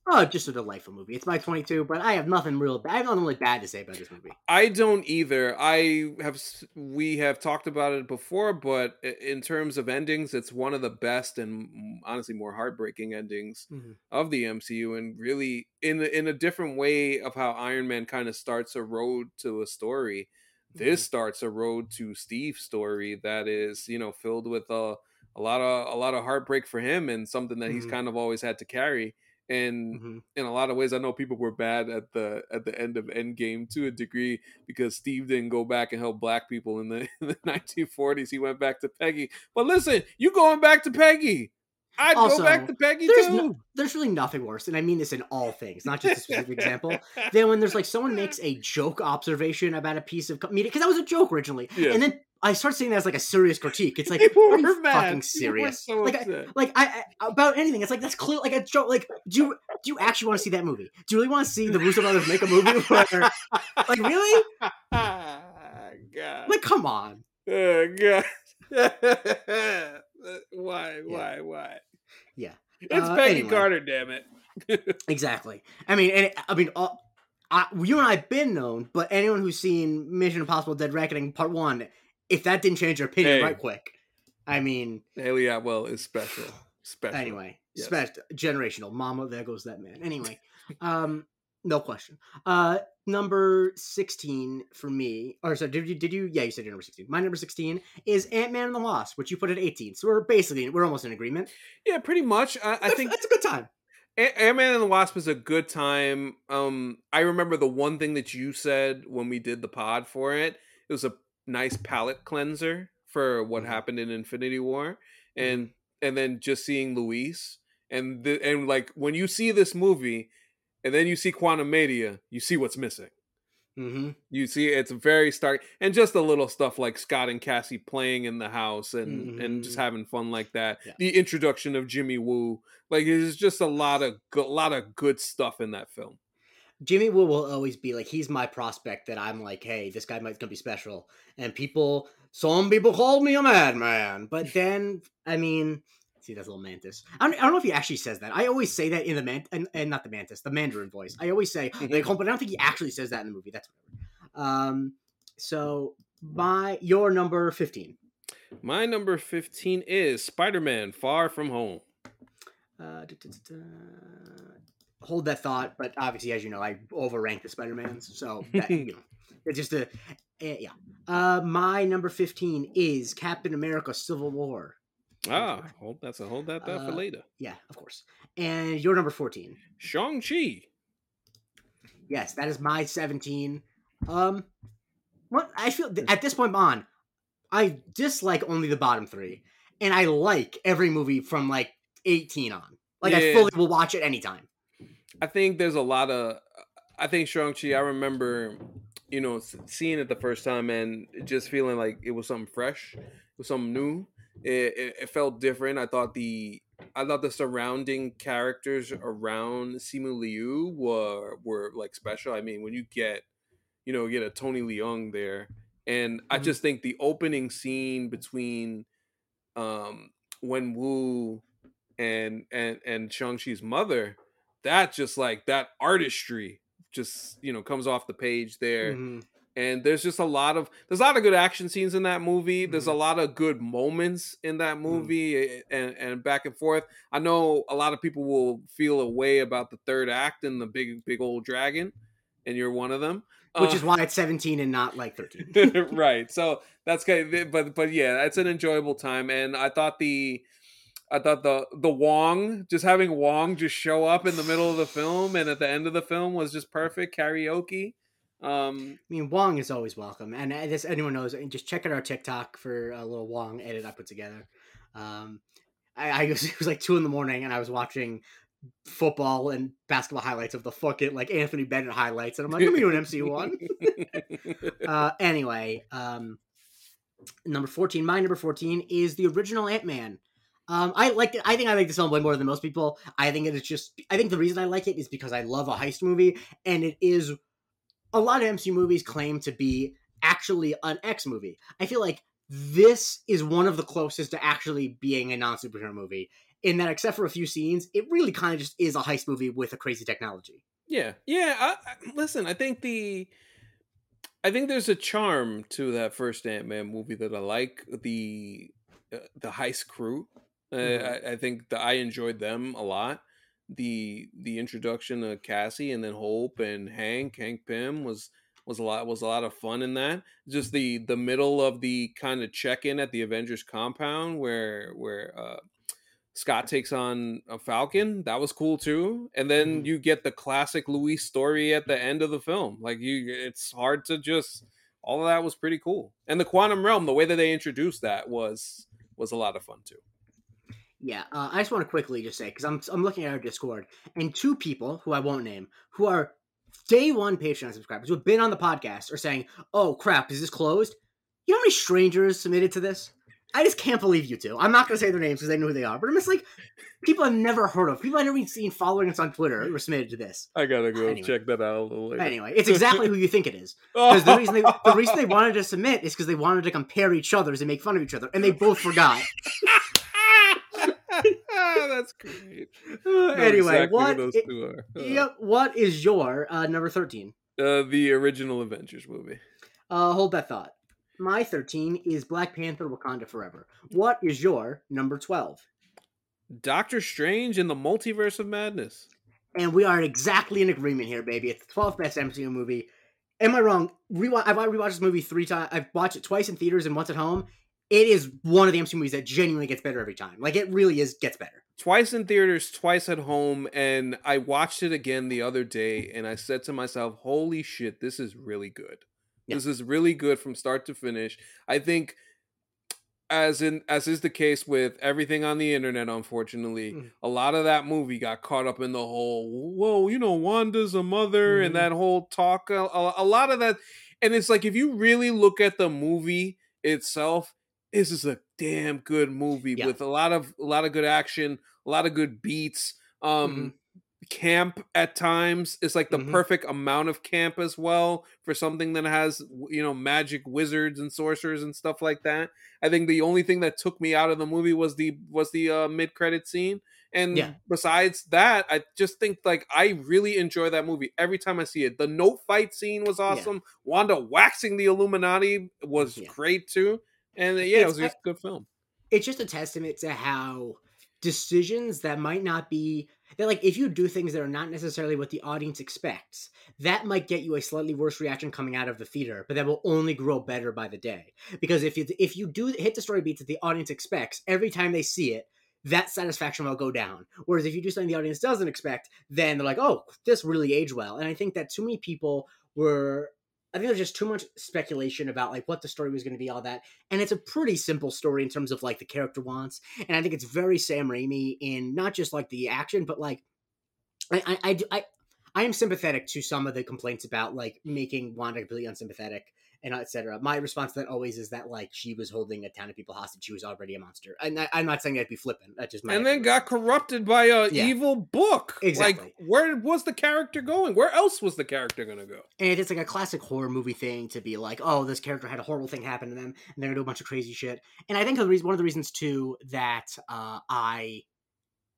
Oh, just a delightful movie. It's my twenty-two, but I have nothing real. I have nothing really bad to say about this movie. I don't either. I have we have talked about it before, but in terms of endings, it's one of the best and honestly more heartbreaking endings Mhm. of the MCU, and really in in a different way of how Iron Man kind of starts a road to a story. This starts a road to Steve's story that is, you know, filled with a a lot of a lot of heartbreak for him and something that he's Mhm. kind of always had to carry. And Mhm. in a lot of ways, I know people were bad at the at the end of Endgame to a degree because Steve didn't go back and help black people in the, <laughs> in the 1940s. He went back to Peggy. But listen, you going back to Peggy? I'd Also, go back to Peggy There's too. no, there's really nothing worse, and I mean this in all things, not just a specific example. <laughs> Then when there's like someone makes a joke observation about a piece of media, because that was a joke originally, Yes. and then I start seeing that as like a serious critique. It's like, People are you mad. <laughs> fucking serious? so like, I, like I, I about anything. It's like that's clear, like a joke. Like, do you do you actually want to see that movie? Do you really want to see the Russo brothers make a movie <laughs> where, like, really? <laughs> god. Like, come on. Oh god. why? Yeah. Why? Why? Yeah. It's Uh, Peggy anyway. Carter, damn it. Exactly. I mean, and I mean, uh, I, you and I have been known, but anyone who's seen Mission Impossible: Dead Reckoning Part One, if that didn't change your opinion Hey. right quick, I mean, Hayley Atwell is special. Special. anyway, Yes. spec- generational. Mama, there goes that man. Anyway, um, no question. Uh, number sixteen for me, or sorry, did you did you? Yeah, you said your number sixteen. My number sixteen is Ant Man and the Wasp, which you put at eighteen. So we're basically we're almost in agreement. Yeah, pretty much. I, I think that's a good time. Ant Man and the Wasp is a good time. Um, I remember the one thing that you said when we did the pod for it. It was a nice palate cleanser for what Mhm. happened in Infinity War, and and then just seeing Luis and the, and like when you see this movie, and then you see Quantumania, you see what's missing. Mm-hmm. You see, it's very stark, and just a little stuff like Scott and Cassie playing in the house and and just Mhm. having fun like that. Yeah. The introduction of Jimmy Woo, like it's just a lot of go- lot of good stuff in that film. Jimmy Woo will always be like he's my prospect that I'm like, hey, this guy might gonna be special. And people, some people call me a madman, but <laughs> then I mean, see that's a little mantis. I don't, I don't know if he actually says that. I always say that in the man and, and not the mantis, the Mandarin voice. I always say <laughs> they call, but I don't think he actually says that in the movie. That's whatever. Um, so my your number fifteen. My number fifteen is Spider Man: Far From Home. Uh, da- da- da-. Hold that thought, but obviously, as you know, I overrank the Spider Mans, so that, <laughs> you know, it's just a eh, yeah. Uh, my number fifteen is Captain America: Civil War. Ah, hold that's a hold that that for Uh, later. Yeah, of course. And your number fourteen. Shang Chi. Yes, that is my seventeen. Um, what I feel at this point on, I dislike only the bottom three, and I like every movie from like eighteen on. Like I fully will watch it anytime. I think there's a lot of. I think Shang Chi. I remember, you know, seeing it the first time and just feeling like it was something fresh, it was something new. It, it, it felt different. I thought the I thought the surrounding characters around Simu Liu were were like special. I mean, when you get, you know, get a Tony Leung there, and I Mhm. just think the opening scene between, um, when Wu and and and Shang Chi's mother, that just like that artistry just you know comes off the page there Mhm. and there's just a lot of there's a lot of good action scenes in that movie there's a Mhm. lot of good moments in that Mhm. movie eh, and and back and forth i know a lot of people will feel a way about the third act and the big big old dragon and you're one of them Which Uh, is why it's seventeen and not like thirteen. <laughs> right so that's kind of, but but yeah it's an enjoyable time and i thought the I thought the the Wong just having Wong just show up in the middle of the film and at the end of the film was just perfect karaoke. Um, I mean, Wong is always welcome, and as anyone knows, just check out our TikTok for a little Wong edit I put together. Um, I, I <laughs> was, it was like two in the morning, and I was watching football and basketball highlights of the fucking like Anthony Bennett highlights, and I'm like, let me do an MC <laughs> one. uh, anyway, um, number fourteen. My number fourteen is the original Ant Man. Um, I like. I think I like this film way more than most people. I think it is just. I think the reason I like it is because I love a heist movie, and it is. A lot of MCU movies claim to be actually an X movie. I feel like this is one of the closest to actually being a non superhero movie. In that, except for a few scenes, it really kind of just is a heist movie with a crazy technology. yeah, yeah. I, I, listen, I think the, I think there's a charm to that first Ant Man movie that I like. The, uh, the heist crew. Uh, Mhm. I, I think that I enjoyed them a lot. The the introduction of Cassie and then Hope and Hank Hank Pym was was a lot was a lot of fun in that. Just the the middle of the kind of check in at the Avengers compound where where uh, Scott takes on a Falcon that was cool too. And then Mhm. you get the classic Luis story at the end of the film. Like you, it's hard to just all of that was pretty cool. And the Quantum Realm, the way that they introduced that was was a lot of fun too. Yeah, uh, I just want to quickly just say because I'm I'm looking at our Discord and two people who I won't name who are day one Patreon subscribers who have been on the podcast are saying, "Oh crap, is this closed?" You know how many strangers submitted to this? I just can't believe you two. I'm not gonna say their names because I know who they are, but I'm just like people I've never heard of. People I've never even seen following us on Twitter were submitted to this. I gotta go Anyway. check that out a little later. Anyway, it's exactly who you think it is. Because the reason they the reason they <laughs> wanted to submit is because they wanted to compare each other's and make fun of each other, and they both forgot. <laughs> That's great. <laughs> Know anyway, exactly what? those two are. <laughs> Yep. What is your uh, number thirteen? uh, the original Avengers movie. Uh, hold that thought. My thirteen is Black Panther: Wakanda Forever. What is your number twelve? Doctor Strange in the Multiverse of Madness. And we are exactly in agreement here, baby. It's the twelfth best MCU movie. Am I wrong? Rewatch. I've rewatched this movie three times. I've watched it twice in theaters and once at home. It is one of the MCU movies that genuinely gets better every time. Like it really is gets better. Twice in theaters, twice at home, and I watched it again the other day, and I said to myself, "Holy shit, this is really good. Yeah. This is really good from start to finish." I think, as in as is the case with everything on the internet, unfortunately, Mm. a lot of that movie got caught up in the whole, "Whoa, you know, Wanda's a mother," and Mhm. that whole talk. A, a lot of that, and it's like if you really look at the movie itself, this is a damn good movie Yeah. with a lot of a lot of good action, a lot of good beats. Um Mm-hmm. camp at times is like the Mhm. perfect amount of camp as well for something that has you know magic wizards and sorcerers and stuff like that. I think the only thing that took me out of the movie was the was the uh, mid credit scene. And Yeah. besides that, I just think like I really enjoy that movie every time I see it. The note fight scene was awesome. Wanda waxing the Illuminati was Yeah. great too. And uh, yeah, it was a good film. it's just a testament to how decisions that might not be that like if you do things that are not necessarily what the audience expects that might get you a slightly worse reaction coming out of the theater but that will only grow better by the day. Because if you if you do hit the story beats that the audience expects every time they see it that satisfaction will go down. Whereas if you do something the audience doesn't expect then they're like oh this really aged well. And i think that too many people were I think there's just too much speculation about like what the story was going to be, all that, and it's a pretty simple story in terms of like the character wants, and I think it's very Sam Raimi in not just like the action, but like I I I, I, I am sympathetic to some of the complaints about like making Wanda completely unsympathetic and etc. My response to that always is that like she was holding a town of people hostage, she was already a monster, and I, I'm not saying that to be flippant. That's just my and then opinion. got corrupted by a Yeah. evil book. Exactly. Like, where was the character going? Where else was the character gonna go? And it's like a classic horror movie thing to be like, oh, this character had a horrible thing happen to them, and they're gonna do a bunch of crazy shit. And I think the reason, one of the reasons too that uh, I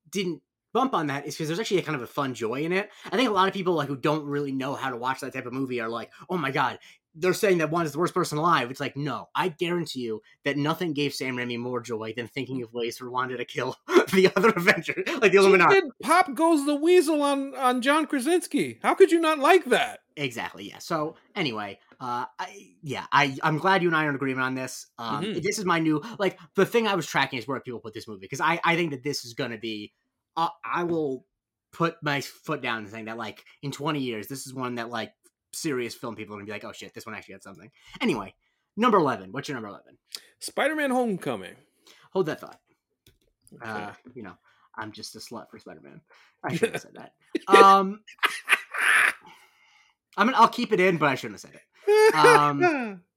didn't bump on that is because there's actually a kind of a fun joy in it. I think a lot of people like who don't really know how to watch that type of movie are like, oh my god, they're saying that one is the worst person alive. It's like, no, I guarantee you that nothing gave Sam Raimi more joy than thinking of ways for Wanda to kill <laughs> the other Avenger, like the Illuminati. did Pop Goes the Weasel on on John Krasinski. How could you not like that? Exactly. Yeah. So anyway, uh, I, yeah, I I'm glad you and I are in agreement on this. Um, Mhm. this is my new like the thing I was tracking is where people put this movie because I I think that this is gonna be. Uh, I will put my foot down and saying that like in 20 years this is one that like serious film people are gonna be like oh shit this one actually had something. Anyway, number 11. What's your number 11? Spider-Man: Homecoming. Hold that thought. Okay. Uh, you know, I'm just a slut for Spider Man. I <laughs> shouldn't have said that. Um, I mean, I'll keep it in, but I shouldn't have said it. um, <laughs>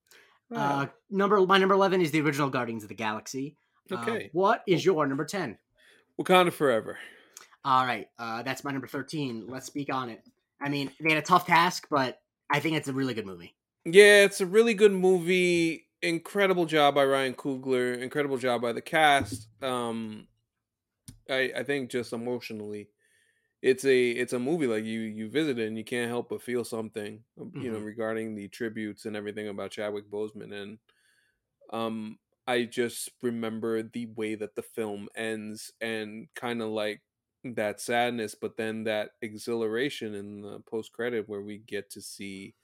Uh, number my number eleven is the original Guardians of the Galaxy. Uh, okay. what is your number ten? Wakanda Forever. All right, uh, that's my number thirteen. Let's speak on it. I mean, they had a tough task, but I think it's a really good movie. Yeah, it's a really good movie. Incredible job by Ryan Coogler. Incredible job by the cast. Um, I I think just emotionally, it's a it's a movie like you you visit it and you can't help but feel something. um, You know Mhm. regarding the tributes and everything about Chadwick Boseman and um I just remember the way that the film ends and kind of like that sadness, but then that exhilaration in the post credit where we get to see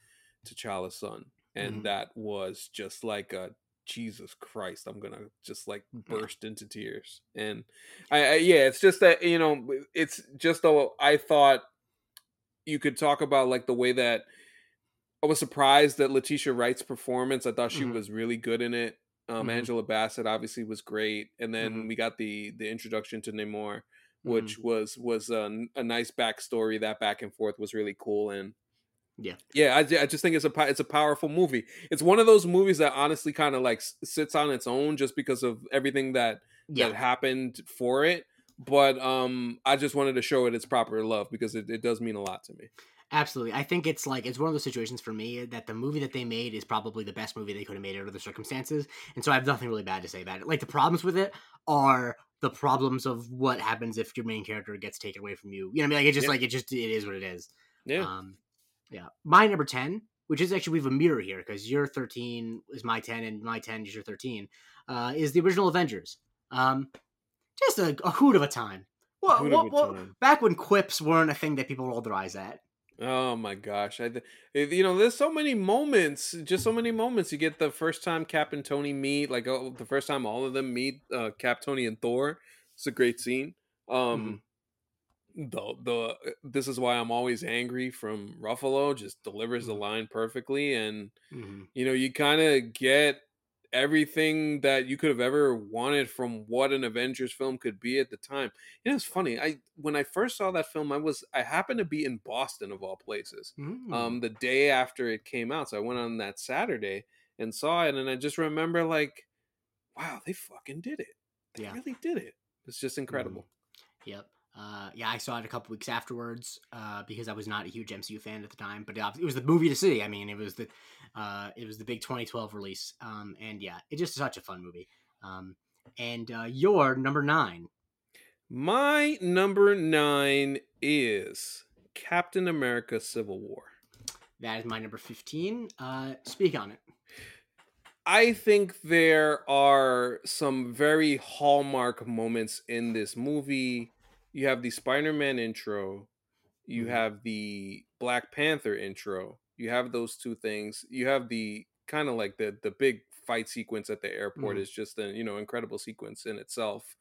T'Challa's son, and Mhm. that was just like a Jesus Christ, I'm gonna just like burst into tears. And I, I yeah, it's just that you know, it's just though I thought you could talk about like the way that I was surprised that Letitia Wright's performance. I thought she Mhm. was really good in it. Um, Mhm. Angela Bassett obviously was great, and then Mhm. we got the the introduction to Namor, Mm-hmm. which was was a, a nice backstory. That back and forth was really cool, and Yeah. Yeah, I, I just think it's a it's a powerful movie. It's one of those movies that honestly kind of like sits on its own just because of everything that Yeah. that happened for it. But um, I just wanted to show it its proper love because it, it does mean a lot to me. Absolutely. I think it's like it's one of those situations for me that the movie that they made is probably the best movie they could have made under the circumstances. And so I have nothing really bad to say about it. Like the problems with it are the problems of what happens if your main character gets taken away from you. You know what I mean? Like it just Yeah. like it just it is what it is. Yeah, Um yeah. My number 10, which is actually we have a mirror here because your 13 is my 10 and my 10 is your 13, uh, is the original Avengers. Um just a, a hoot of a time. What, Hoot of what, a what, time. back when quips weren't a thing that people rolled their eyes at. Oh my gosh! I, th- you know, there's so many moments, just so many moments. You get the first time Cap and Tony meet, like oh, the first time all of them meet uh, Cap, Tony, and Thor. It's a great scene. Um, the the this is why I'm always angry from Ruffalo. Just delivers the Mhm. line perfectly, and Mhm. you know, you kind of get everything that you could have ever wanted from what an Avengers film could be at the time. You know, it's funny. I when I first saw that film, I was I happened to be in Boston of all places. Mm. Um, the day after it came out, so I went on that Saturday and saw it, and I just remember like, wow, they fucking did it. They Yeah. really did it. It's just incredible. Yep. Uh, yeah, I saw it a couple weeks afterwards uh, because I was not a huge MCU fan at the time, but it was the movie to see. I mean, it was the uh, it was the big 2012 release, um, and yeah, it just such a fun movie. Um, and uh, your number nine, My number nine is Captain America: Civil War. that is my number 15. Uh, speak on it. I think there are some very hallmark moments in this movie. You have the Spider Man intro, you Mhm. have the Black Panther intro. You have those two things. You have the kind of like the the big fight sequence at the airport Mhm. is just an you know incredible sequence in itself.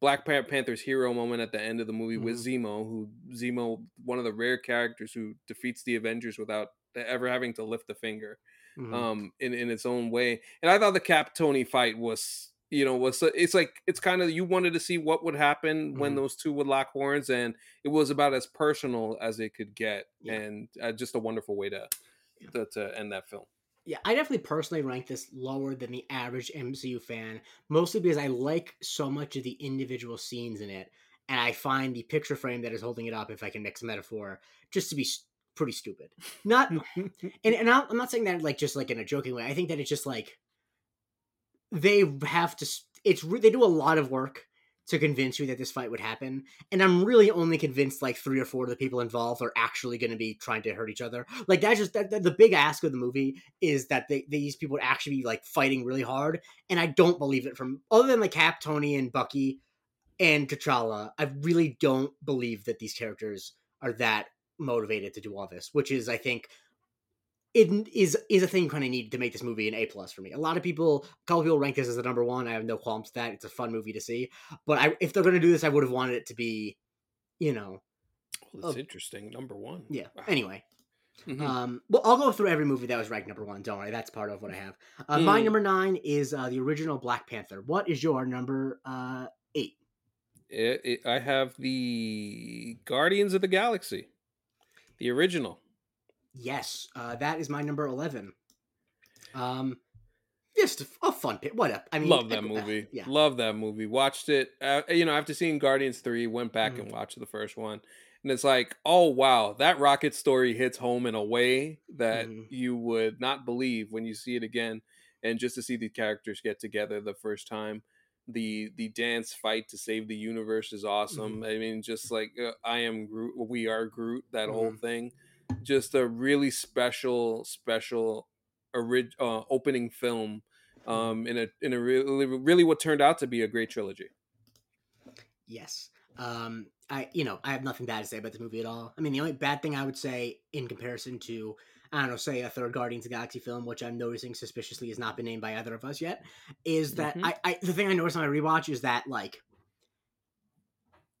Black Panther's hero moment at the end of the movie with Zemo, who Zemo, one of the rare characters who defeats the Avengers without ever having to lift a finger Mhm. um in in its own way and i thought the cap tony fight was you know was it's like it's kind of you wanted to see what would happen when Mhm. those two would lock horns and it was about as personal as it could get Yeah. and uh, just a wonderful way to, Yeah. to to end that film Yeah, I definitely personally rank this lower than the average MCU fan, mostly because I like so much of the individual scenes in it, and I find the picture frame that is holding it up, if I can mix a metaphor, just to be pretty stupid. Not, <laughs> and, and I'm not saying that like just like in a joking way. I think that it's just like they have to. It's they do a lot of work to convince you that this fight would happen, and I'm really only convinced like three or four of the people involved are actually going to be trying to hurt each other. Like that's just that, that- the big ask of the movie is that they, these people would actually be like fighting really hard, and I don't believe it from other than like Cap, Tony, and Bucky, and T'Challa. I really don't believe that these characters are that motivated to do all this, which is I think it is is a thing kind of need to make this movie an A plus for me. A lot of people, a couple people rank this as the number one. I have no qualms with that. It's a fun movie to see, but I, if they're going to do this, I would have wanted it to be, you know, well, that's Oh. interesting number one yeah. Wow. Anyway, Mhm. um, well, I'll go through every movie that was ranked number one. Don't worry, that's part of what I have. Uh, My Mm. number nine is uh, the original Black Panther. What is your number uh, eight? It- it- i have the guardians of the galaxy the original Yes, uh, that is my number eleven. Um, just a, fun pit. What up? I mean, love that uh, movie. Yeah, Love that movie. Watched it. Uh, you know, after seeing Guardians 3, went back Mhm. and watched the first one. And it's like, oh, wow, that rocket story hits home in a way that Mhm. you would not believe when you see it again. And just to see the characters get together the first time. The the dance fight to save the universe is awesome. I mean, just like uh, I am Groot, we are Groot, that whole thing. Just a really special, special orig- uh, opening film um, in a in a really really what turned out to be a great trilogy. Yes. Um, I you know I have nothing bad to say about this movie at all. I mean, the only bad thing I would say in comparison to I don't know, say a third Guardians of the Galaxy film, which I'm noticing suspiciously has not been named by either of us yet, is that Mhm. I, I the thing I noticed on my rewatch is that like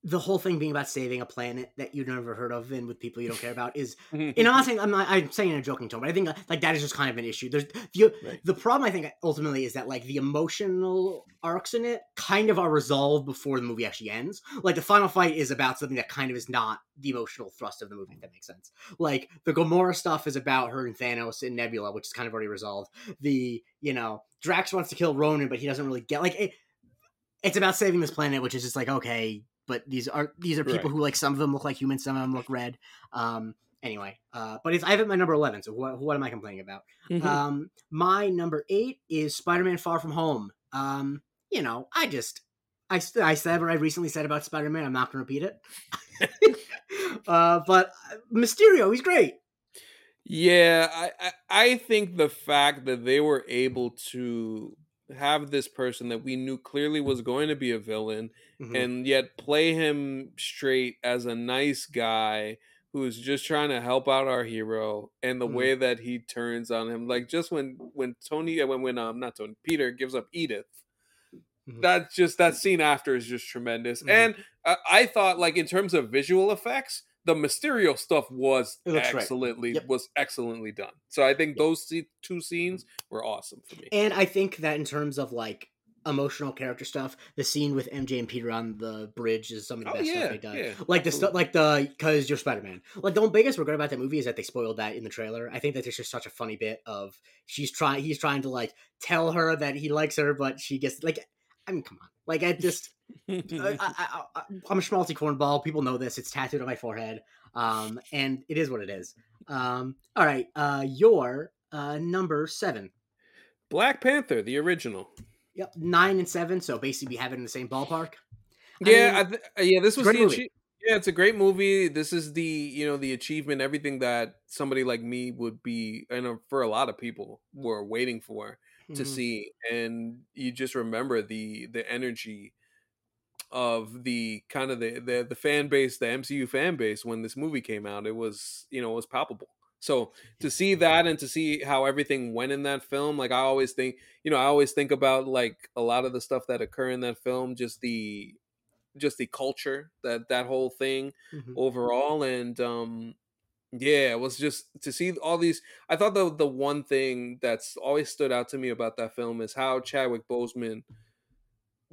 the whole thing being about saving a planet that you've never heard of and with people you don't care about is and I'm not saying I'm not I'm saying in a joking tone, but I think uh, like that is just kind of an issue. There's the Right. the problem I think ultimately is that like the emotional arcs in it kind of are resolved before the movie actually ends. Like the final fight is about something that kind of is not the emotional thrust of the movie, if that makes sense. Like the Gamora stuff is about her and Thanos and Nebula, which is kind of already resolved. The you know Drax wants to kill Ronan, but he doesn't really get like it, it's about saving this planet, which is just like okay, but these are these are people Right. who like some of them look like humans, some of them look red. Um, anyway, uh, but it's I have it my number eleven. So what what am I complaining about? Mhm. Um, my number eight is Spider-Man: Far From Home. Um, you know, I just I I said what I recently said about Spider-Man. I'm not going to repeat it. <laughs> uh, but uh, Mysterio, he's great. Yeah, I, I I think the fact that they were able to have this person that we knew clearly was going to be a villain Mhm. and yet play him straight as a nice guy who's just trying to help out our hero and the Mhm. way that he turns on him like just when when Tony when when um not Tony Peter gives up Edith Mhm. that's just that scene after is just tremendous Mhm. and uh, I thought like in terms of visual effects the Mysterio stuff was It looks great. excellently Yep. was excellently done so I think Yep. those two scenes mm-hmm. were awesome for me And I think that in terms of like emotional character stuff, the scene with MJ and Peter on the bridge is some of the oh best yeah stuff they've done. yeah like the stuff like the because you're spider-man like the biggest regret about that movie is that they spoiled that in the trailer i think that there's just such a funny bit of she's trying he's trying to like tell her that he likes her but she gets like i mean come on like i just I, <laughs> I, I, I- i'm a schmaltzy cornball. People know this. It's tattooed on my forehead. Um and it is what it is. Um all right uh your uh number seven. Black Panther the original. Yep nine and seven so basically we have it in the same ballpark. I yeah, mean, I th- uh, yeah. This was the achie- yeah. It's a great movie. This is the you know the achievement, everything that somebody like me would be, and for a lot of people were waiting for to mhm. see. And you just remember the the energy of the kind of the, the the fan base, the MCU fan base when this movie came out. It was you know it was palpable. So to see <laughs> that and to see how everything went in that film, like I always think, you know, I always think about like a lot of the stuff that occur in that film, just the just the culture that that whole thing Mhm. overall and um yeah it was just to see all these i thought the the one thing that's always stood out to me about that film is how chadwick boseman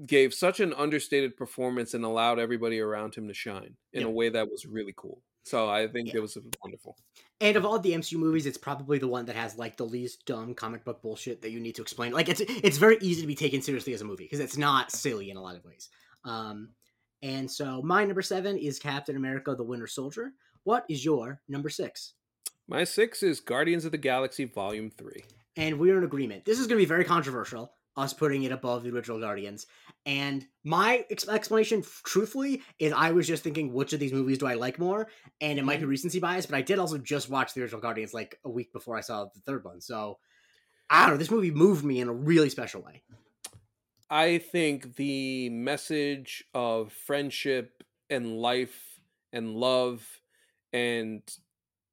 gave such an understated performance and allowed everybody around him to shine in Yeah. a way that was really cool so i think Yeah. it was wonderful And of all the MCU movies, it's probably the one that has like the least dumb comic book bullshit that you need to explain. Like it's it's very easy to be taken seriously as a movie because it's not silly in a lot of ways. Um, and so my number seven is Captain America: The Winter Soldier. What is your number six? my six is guardians of the galaxy volume 3 And we're in agreement. This is going to be very controversial. Us putting it above the original Guardians. And my ex- explanation, truthfully, is I was just thinking, which of these movies do I like more? And it might be mm-hmm. recency bias, but I did also just watch the original Guardians like a week before I saw the third one. So I don't know. This movie moved me in a really special way. I think the message of friendship and life and love and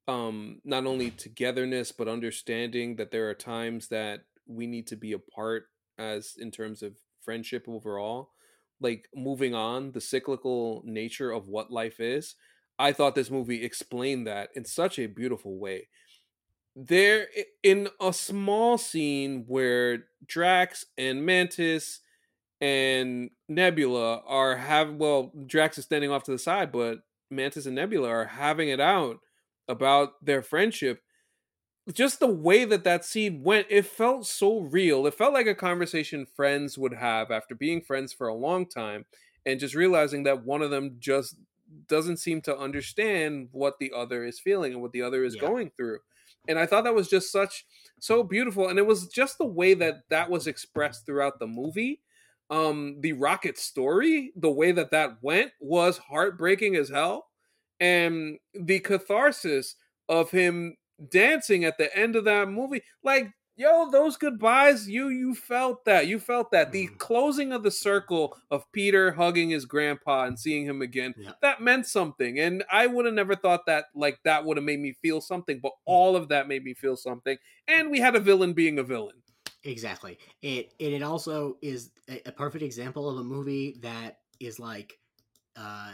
um not only togetherness but understanding that there are times that we need to be apart as in terms of friendship overall like moving on the cyclical nature of what life is i thought this movie explained that in such a beautiful way. There in a small scene where Drax and Mantis and Nebula are have well Drax is standing off to the side but Mantis and Nebula are having it out about their friendship just the way that that scene went it felt so real. It felt like a conversation friends would have after being friends for a long time and just realizing that one of them just doesn't seem to understand what the other is feeling and what the other is Yeah. going through. And i thought that was just such so beautiful. And it was just the way that that was expressed throughout the movie um the rocket story the way that that went was heartbreaking as hell and the catharsis of him dancing at the end of that movie like yo those goodbyes you you felt that you felt that the Mhm. closing of the circle of peter hugging his grandpa and seeing him again Yeah. that meant something and i would have never thought that like that would have made me feel something Mm. but all of that made me feel something and we had a villain being a villain Exactly. It and it also is a, perfect example of a movie that is like uh,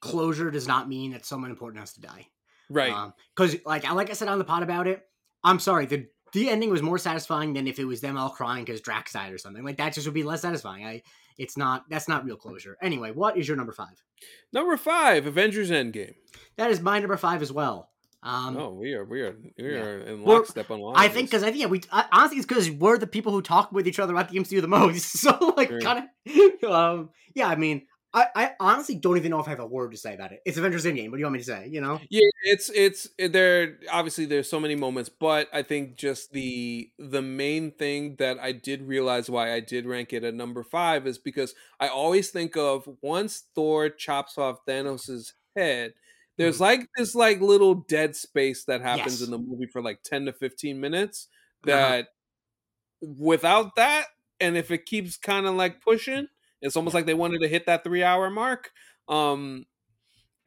closure does not mean that someone important has to die. Right. Because, um, like, like I said on the pod about it, I'm sorry. The the ending was more satisfying than if it was them all crying because Drax died or something. Like that just would be less satisfying. I it's not that's not real closure. Anyway, what is your number five? Number five, Avengers Endgame. That is my number five as well. Um, oh, we are we are we yeah. are in lockstep on. I think because I think yeah, we I, honestly it's because we're the people who talk with each other about the MCU the most. <laughs> So like, sure. kind of, <laughs> um, yeah. I mean, I, I honestly don't even know if I have a word to say about it. It's Avengers Endgame. What do you want me to say? You know? Yeah, it's it's there. Obviously, there's so many moments, but I think just the the main thing that I did realize why I did rank it at number five is because I always think of once Thor chops off Thanos's head. There's mm-hmm. like this like little dead space that happens yes. in the movie for like 10 to 15 minutes uh-huh. that uh-huh. without that and if it keeps kind of like pushing it's almost like they wanted to hit that three hour mark. Um,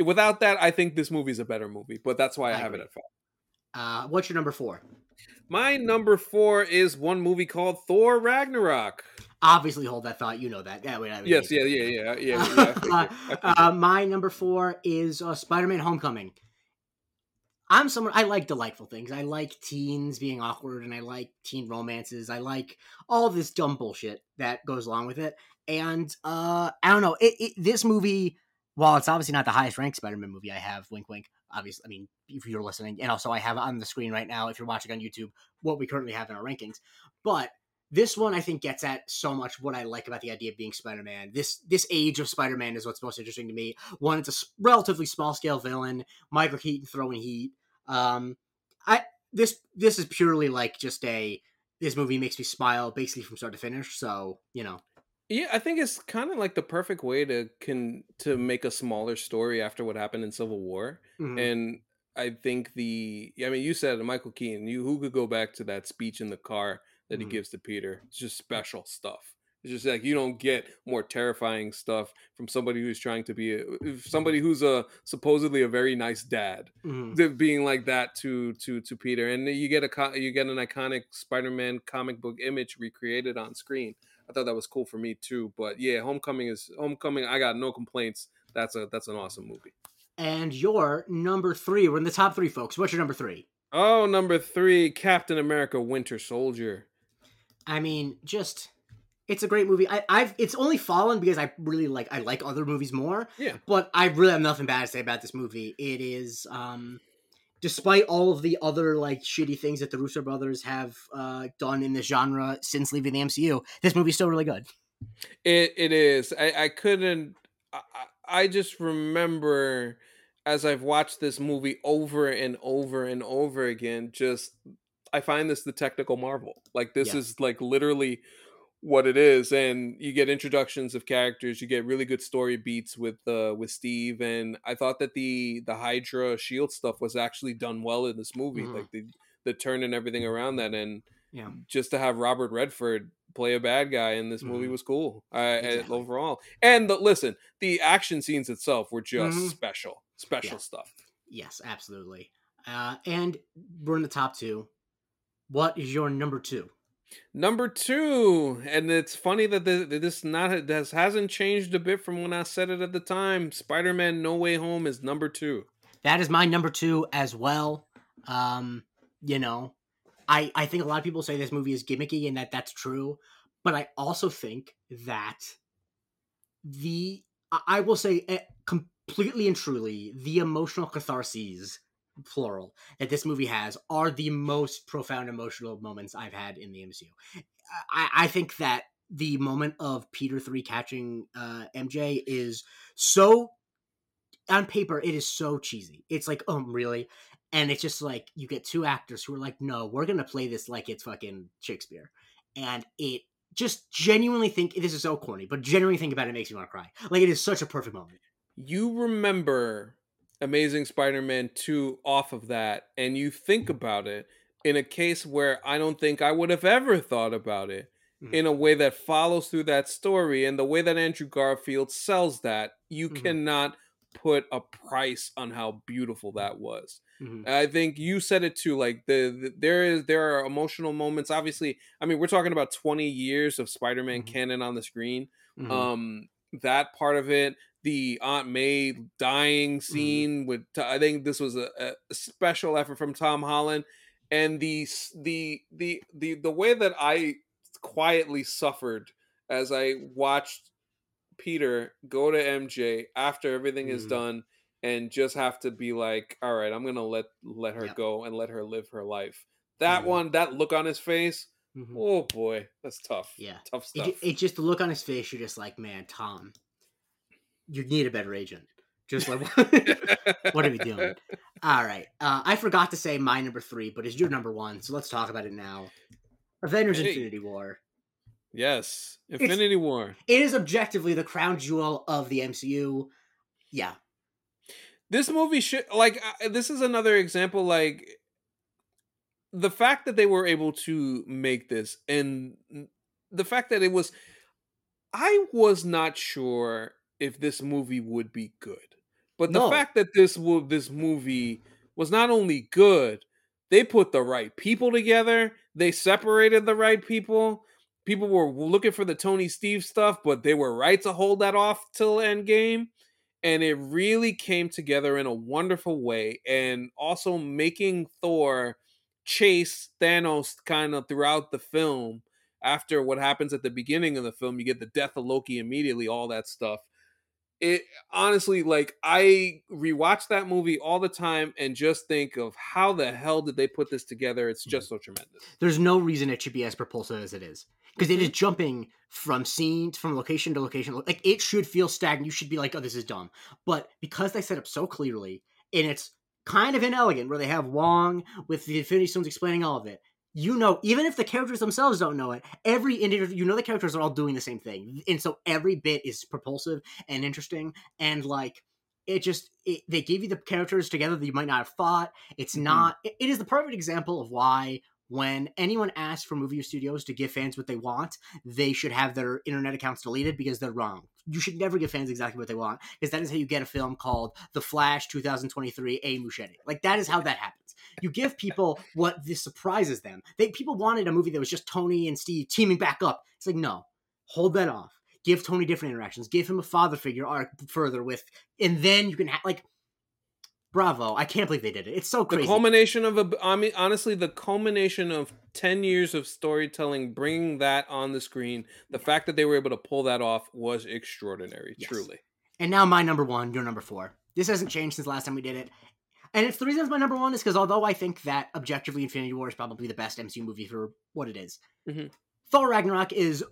without that, I think this movie's a better movie, but that's why I, I have it at five. Uh, what's your number four? My number four is one movie called Thor Ragnarok. Obviously, hold that thought. You know that. Yeah, wait, yes, yeah, yeah, yeah, <laughs> yeah. yeah uh, my number four is uh, Spider-Man: Homecoming. I'm someone I like delightful things. I like teens being awkward, and I like teen romances. I like all this dumb bullshit that goes along with it. And uh, I don't know. It, it, this movie, while it's obviously not the highest ranked Spider-Man movie I have, wink, wink. Obviously, I mean, if you're listening, and also I have on the screen right now, if you're watching on YouTube, what we currently have in our rankings. But this one, I think, gets at so much what I like about the idea of being Spider-Man. This this age of Spider-Man is what's most interesting to me. One, it's a relatively small scale villain. Michael Keaton throwing heat. Um, I this this is purely like just a this movie makes me smile basically from start to finish. So you know, yeah, I think it's kind of like the perfect way to can to make a smaller story after what happened in Civil War. Mm-hmm. And I think the I mean you said Michael Keaton, you who could go back to that speech in the car that he gives to Peter. It's just special stuff. It's just like you don't get more terrifying stuff from somebody who's trying to be a, somebody who's a supposedly a very nice dad, mm-hmm. being like that to to to Peter, and you get a you get an iconic Spider-Man comic book image recreated on screen. I thought that was cool for me too. But yeah, Homecoming is Homecoming. I got no complaints. That's a that's an awesome movie. And your number three. We're in the top three, folks. What's your number three? Oh, number three, Captain America: Winter Soldier. I mean, just it's a great movie. I, I've it's only fallen because I really like I like other movies more. Yeah. But I really have nothing bad to say about this movie. It is um despite all of the other like shitty things that the Russo brothers have uh, done in the genre since leaving the MCU, this movie's still really good. It it is. I I couldn't. I, I just remember as I've watched this movie over and over and over again. Just I find this the technical marvel. Like this yeah. is like literally what it is and you get introductions of characters you get really good story beats with uh with steve and i thought that the the hydra shield stuff was actually done well in this movie mm-hmm. like the the turn and everything around that and yeah just to have robert redford play a bad guy in this mm-hmm. movie was cool uh, exactly. overall and the, listen the action scenes itself were just mm-hmm. special special yeah. stuff yes absolutely uh and we're in the top two what is your number two Number two, and it's funny that this not this hasn't changed a bit from when I said it at the time. Spider-Man: No Way Home is number two. That is my number two as well. Um, you know, I I think a lot of people say this movie is gimmicky, and that that's true. But I also think that the I will say eh, completely and truly the emotional catharses plural that this movie has are the most profound emotional moments I've had in the MCU. I, I think that the moment of Peter three catching uh, MJ is so on paper it is so cheesy. It's like, oh really? And it's just like you get two actors who are like, no, we're gonna play this like it's fucking Shakespeare, and it just genuinely think this is so corny, but genuinely think about it, it makes me want to cry. Like it is such a perfect moment. You remember Amazing Spider-Man 2 off of that and you think about it in a case where I don't think I would have ever thought about it mm-hmm. in a way that follows through that story and the way that Andrew Garfield sells that, you mm-hmm. cannot put a price on how beautiful that was. Mm-hmm. I think you said it too. Like the, the, there is there are emotional moments. Obviously, I mean we're talking about twenty years of Spider-Man mm-hmm. canon on the screen. Mm-hmm. Um, that part of it, the Aunt May dying Mm-hmm. scene with I think this was a, a special effort from Tom Holland and the the the the the way that I quietly suffered as I watched Peter go to MJ after everything is Mhm. done and just have to be like all right I'm going to let let her go and let her live her life. That Mhm. one that look on his face Mhm. oh boy that's tough. Yeah. Tough It, stuff. ju- it just the look on his face. You're just like, man, Tom, you need a better agent. Just like, <laughs> <laughs> what are we doing? All right. Uh, I forgot to say my number three, but it's your number one, so let's talk about it now. Avengers: Hey. Infinity War. Yes, Infinity War. It is objectively the crown jewel of the MCU. Yeah. This movie should like uh, this is another example like the fact that they were able to make this and the fact that it was I was not sure if this movie would be good. But the No. fact that this this movie was not only good, they put the right people together, they separated the right people. People were looking for the Tony Steve stuff, but they were right to hold that off till Endgame. And it really came together in a wonderful way. And also making Thor chase Thanos kind of throughout the film. After what happens at the beginning of the film, you get the death of Loki immediately, all that stuff it honestly like I rewatch that movie all the time and just think of how the hell did they put this together? It's just so tremendous. There's no reason it should be as propulsive as it is because Mm-hmm. jumping from scene from location to location. Like it should feel stagnant. You should be like, oh, this is dumb. But because they set up so clearly and it's kind of inelegant, where they have Wong with the Infinity Stones explaining all of it. You know, even if the characters themselves don't know it, every individual, you know, the characters are all doing the same thing, and so every bit is propulsive and interesting, and like it just it, they give you the characters together that you might not have thought. It's Mhm. not. It, it is the perfect example of why when anyone asks for movie studios to give fans what they want, they should have their internet accounts deleted because they're wrong. You should never give fans exactly what they want because that is how you get a film called The Flash 2023 A Muschietti. Like that is how that happens. You give people what this surprises them. They people wanted a movie that was just Tony and Steve teaming back up. It's like no, hold that off. Give Tony different interactions. Give him a father figure arc further with, and then you can have like. Bravo! I can't believe they did it. It's so crazy. The culmination of a, I mean, honestly, the culmination of ten years of storytelling, bringing that on the screen, the fact that they were able to pull that off was extraordinary. Yes. Truly, And now my number one, your number four. This hasn't changed since last time we did it. And it's the reason it's my number one is because although I think that objectively Infinity War is probably the best MCU movie for what it is, Mhm. Thor Ragnarok is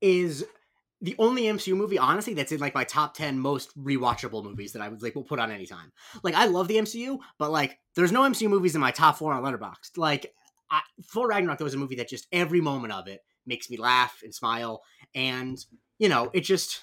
is the only MCU movie, honestly, that's in like my top ten most rewatchable movies that I would like will put on any time. Like I love the MCU, but like there's no MCU movies in my top four on Letterboxd. Like I, Thor Ragnarok, was a movie that just every moment of it makes me laugh and smile, and you know, it just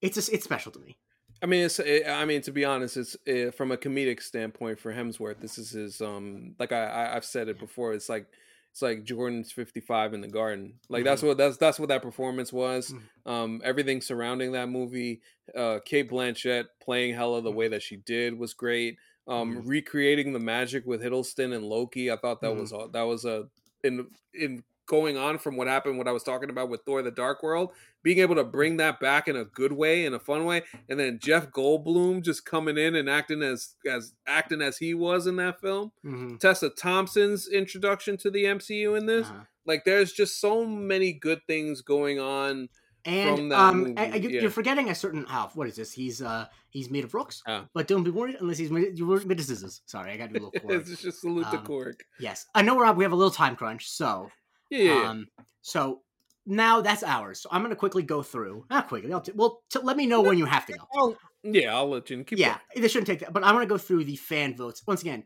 it's just it's special to me. I mean, it's. It, I mean, to be honest, it's uh, from a comedic standpoint for Hemsworth. This is his. Um, like I, I I've said it before. It's like it's like Jordan's fifty five in the Garden. Like that's what that's that's what that performance was. Mhm. Um, everything surrounding that movie. Uh, Cate Blanchett playing Hela the Mhm. way that she did was great. Um, Mhm. recreating the magic with Hiddleston and Loki. I thought that Mhm. was that was a in in going on from what happened what I was talking about with Thor the Dark World, being able to bring that back in a good way, in a fun way, and then Jeff Goldblum just coming in and acting as as acting as he was in that film. Mhm. Tessa Thompson's introduction to the MCU in this. Uh-huh. Like there's just so many good things going on. And um, I- I- you- yeah. you're forgetting a certain how. What is this? He's uh he's made of rocks, Oh. but don't be worried unless he's made, you were made of scissors. Sorry, I got to do a little Korg. <laughs> it's just salute to Korg. Yes, I know Rob. We have a little time crunch, so Yeah, um, so now that's ours. So I'm gonna quickly go through. Not quickly. I'll t- well, t- let me know when you have to go. I'll, yeah, I'll let you keep. yeah, this shouldn't take that. But I want to go through the fan votes once again.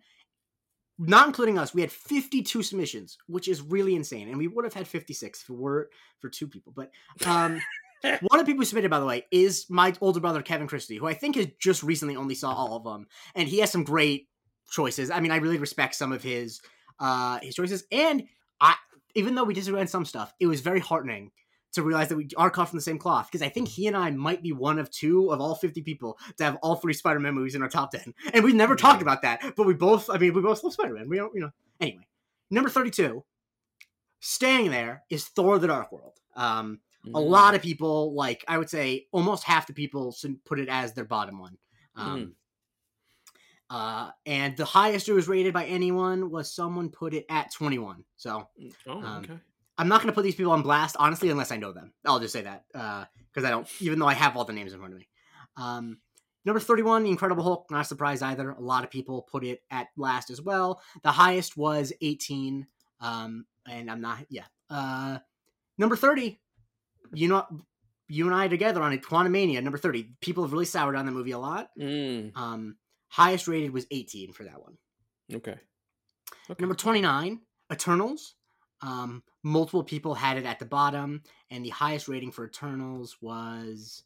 Not including us, we had 52 submissions, which is really insane, and we would have had 56 if it were for two people. But um, <laughs> one of the people who submitted, by the way, is my older brother Kevin Christie, who I think has just recently only saw all of them, and he has some great choices. I mean, I really respect some of his uh his choices, and I even though we disagree on some stuff, it was very heartening to realize that we are cut from the same cloth because I think he and I might be one of two of all 50 people to have all three Spider-Man movies in our top 10. And we've never talked about that, but we both I mean, we both love Spider-Man. We don't, you know. Anyway, number 32 staying there is Thor the Dark World. Um A Mm. lot of people, like I would say, almost half the people put it as their bottom one. Um, uh, and the highest it was rated by anyone was someone put it at 21. So Oh, um, okay. I'm not going to put these people on blast, honestly, unless I know them. I'll just say that because I don't, even though I have all the names in front of me. Um, number 31, The Incredible Hulk. Not a surprise either. A lot of people put it at last as well. The highest was 18. Um, and I'm not, yeah. Uh, number 30, you know, you and I together on it, Quantumania, number 30. People have really soured on the movie a lot. Mm, Um, highest rated was 18 for that one. okay. Okay. Number 29, Eternals. Um, multiple people had it at the bottom, and the highest rating for Eternals was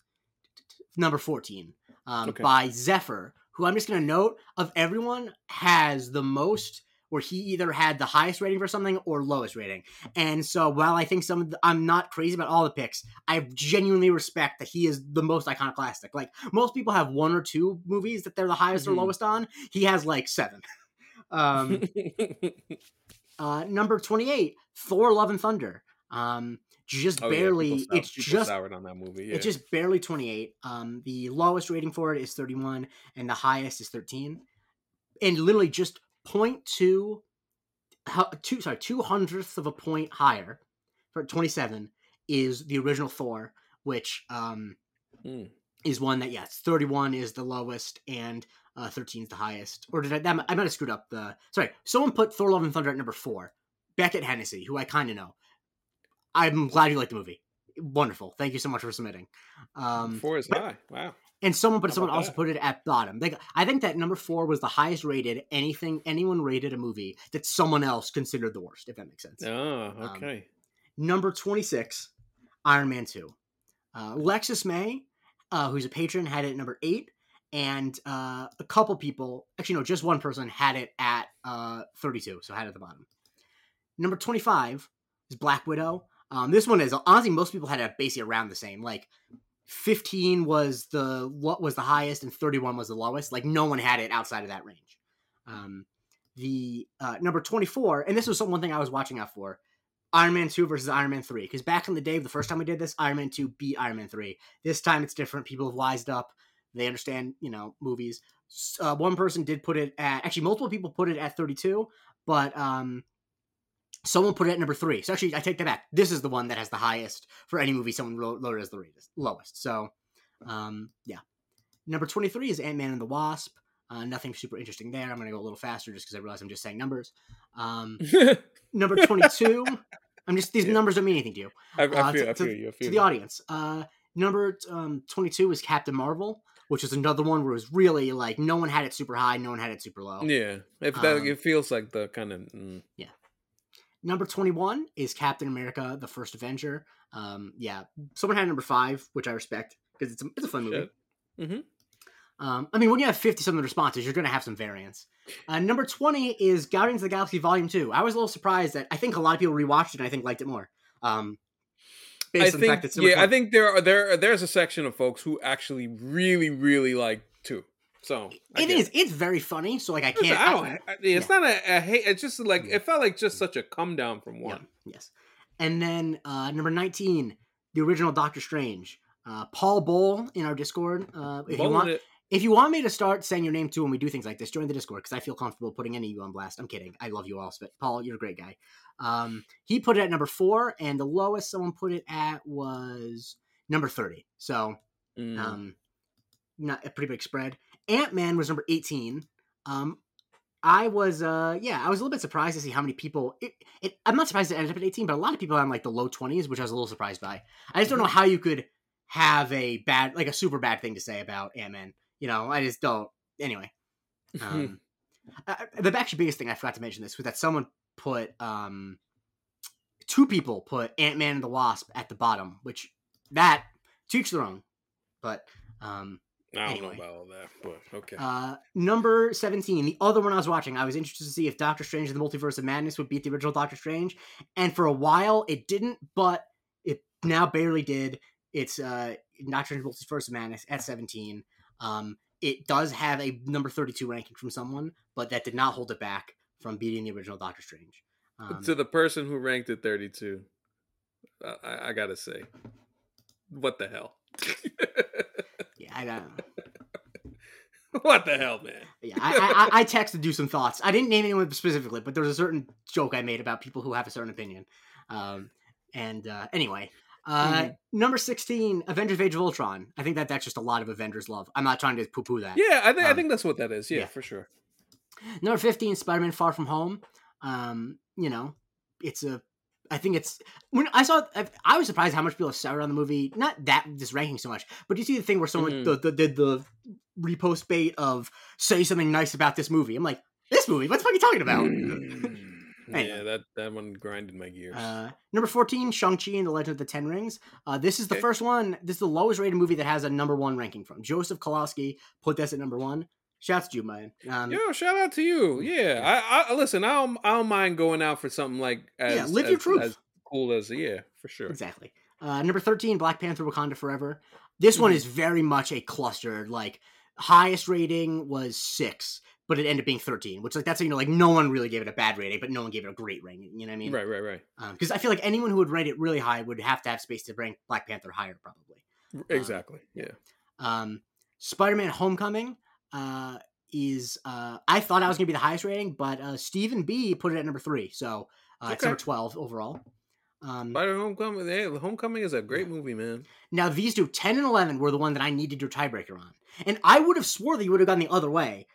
number 14 um, Okay. by Zephyr, who I'm just going to note of everyone has the most where he either had the highest rating for something or lowest rating. And so while I think some of the, I'm not crazy about all the picks, I genuinely respect that he is the most iconoclastic. Like most people have one or two movies that they're the highest Mhm. or lowest on. He has like seven. Um, <laughs> uh, number 28, Thor Love and Thunder. Um, just Oh, barely, people sour- it's just soured on that movie. Yeah. it's just barely 28. Um, the lowest rating for it is 31, and the highest is 13. And literally just 0.2, hu- two, sorry, two hundredths of a point higher for 27 is the original Thor, which um, Mm. is one that, yes, 31 is the lowest and uh, 13 is the highest. Or did I, that, I might have screwed up the, sorry, someone put Thor Love and Thunder at number four. Beckett Hennessy, who I kind of know. I'm glad you like the movie. Wonderful. Thank you so much for submitting. Um, Four is high. Wow. And someone, but someone about also that? put it at bottom. Like I think that number four was the highest rated anything anyone rated a movie that someone else considered the worst. If that makes sense. Oh, Um, okay. Number twenty six, Iron Man two. Uh, Lexus May, uh, who's a patron, had it at number eight, and uh, a couple people, actually no, just one person had it at uh, thirty two, so had it at the bottom. Number twenty five is Black Widow. Um, this one is honestly most people had it basically around the same. Like 15 was the what was the highest and 31 was the lowest. Like no one had it outside of that range. Um, the uh, number 24, and this was one thing I was watching out for. Iron Man 2 versus Iron Man 3. Because back in the day, the first time we did this, Iron Man 2 beat Iron Man 3. This time it's different. People have wised up. They understand, you know, movies. Uh, one person did put it at, actually, multiple people put it at 32, but um, someone put it at number three. So actually, I take that back. This is the one that has the highest for any movie someone wrote, loaded as the lowest. So, um, yeah. Number 23 is Ant Man and the Wasp. Uh, nothing super interesting there. I'm going to go a little faster just because I realize I'm just saying numbers. Um, <laughs> number 22. I'm just, these Yeah. numbers don't mean anything to you. I, I uh, feel, to- I feel to- you. I To feel the you. audience. Uh, number um, 22 is Captain Marvel, which is another one where it was really like no one had it super high, no one had it super low. Yeah, if that Um, it feels like the kind of mm, Number 21 is Captain America, the First Avenger. Um, yeah, someone had number five, which I respect because it's a, it's a fun movie. Mhm. Um, I mean, when you have 50 something responses, you're going to have some variance. Uh, number 20 is Guardians of the Galaxy Volume 2. I was a little surprised that I think a lot of people rewatched it and I think liked it more. Um, based I on the think fact that so much yeah, I think there are there there's a section of folks who actually really really like. So I it. It's very funny. So, like, I can't. I don't. I- It's not a, a hate. It's just like it felt like just such a come down from Yeah, one. yes. And then uh, number 19, the original Doctor Strange. Uh, Paul Bowl in our Discord. Uh, if you want, it- if you want me to start saying your name too when we do things like this, join the Discord because I feel comfortable putting any of you on blast. I'm kidding. I love you all, but Paul, you're a great guy. Um, he put it at number four, and the lowest someone put it at was number 30. So, mm, um, not a pretty big spread. Ant Man was number 18. Um, I was, uh, yeah, I was a little bit surprised to see how many people. It, it, I'm not surprised it ended up at 18, but a lot of people on like the low 20s, which I was a little surprised by. I just don't know how you could have a bad, like a super bad thing to say about Ant Man. You know, I just don't. Anyway, um, <laughs> the actually biggest thing I forgot to mention this was that someone put, um, two people put Ant Man and the Wasp at the bottom, which that to each their own. But um, I don't anyway. know about all that, but okay. uh, number 17, the other one I was watching, I was interested to see if Doctor Strange and the Multiverse of Madness would beat the original Doctor Strange. And for a while, it didn't, but it now barely did. It's uh, Doctor Strange Multiverse of Madness at 17. Um, it does have a number 32 ranking from someone, but that did not hold it back from beating the original Doctor Strange. Um, to the person who ranked it 32, uh, I, I gotta say, what the hell? <laughs> I don't. <laughs> what the hell, man? Yeah, I, I I texted you some thoughts. I didn't name anyone specifically, but there was a certain joke I made about people who have a certain opinion. Um, and uh, anyway, uh, Mhm. number sixteen, Avengers: Age of Ultron. I think that that's just a lot of Avengers love. I'm not trying to poo poo that. Yeah, I think I Um, think that's what that is. Yeah, yeah. for sure. Number 15, Spider Man Far From Home. Um, you know, it's a. I think it's when I saw. I, I was surprised how much people have started on the movie. Not that this ranking so much, but you see the thing where someone Mhm. the, the, did the repost bait of say something nice about this movie. I'm like, this movie. What's fucking talking about? Mm. <laughs> Anyway. Yeah, that that one grinded my gears. Uh, number 14, Shang-Chi and the Legend of the Ten Rings. Uh, this is the Okay. first one. This is the lowest rated movie that has a number one ranking from. Joseph Kolosky put this at number one. Shouts to you, man. Um, Yo, shout out to you. Yeah, I, I listen. I don't, I don't mind going out for something like as Yeah, live your truth. as cool as yeah, for sure. Exactly. Uh, number 13, Black Panther Wakanda Forever. This one Mhm. is very much a cluster. Like, highest rating was six, but it ended up being 13, which, like, that's, you know, like, no one really gave it a bad rating, but no one gave it a great rating. You know what I mean? right, right, right. Because I feel like anyone who would rate it really high would have to have space to rank Black Panther higher, probably. Exactly. Yeah. Um, Spider Man Homecoming uh, is, uh, I thought I was going to be the highest rating, but uh, Stephen B put it at number three. So uh, it's number 12 overall. Um, Spider Homecoming. Hey, Homecoming is a great Yeah. movie, man. Now these two, 10 and 11, were the one that I needed your tiebreaker on. And I would have swore that you would have gone the other way.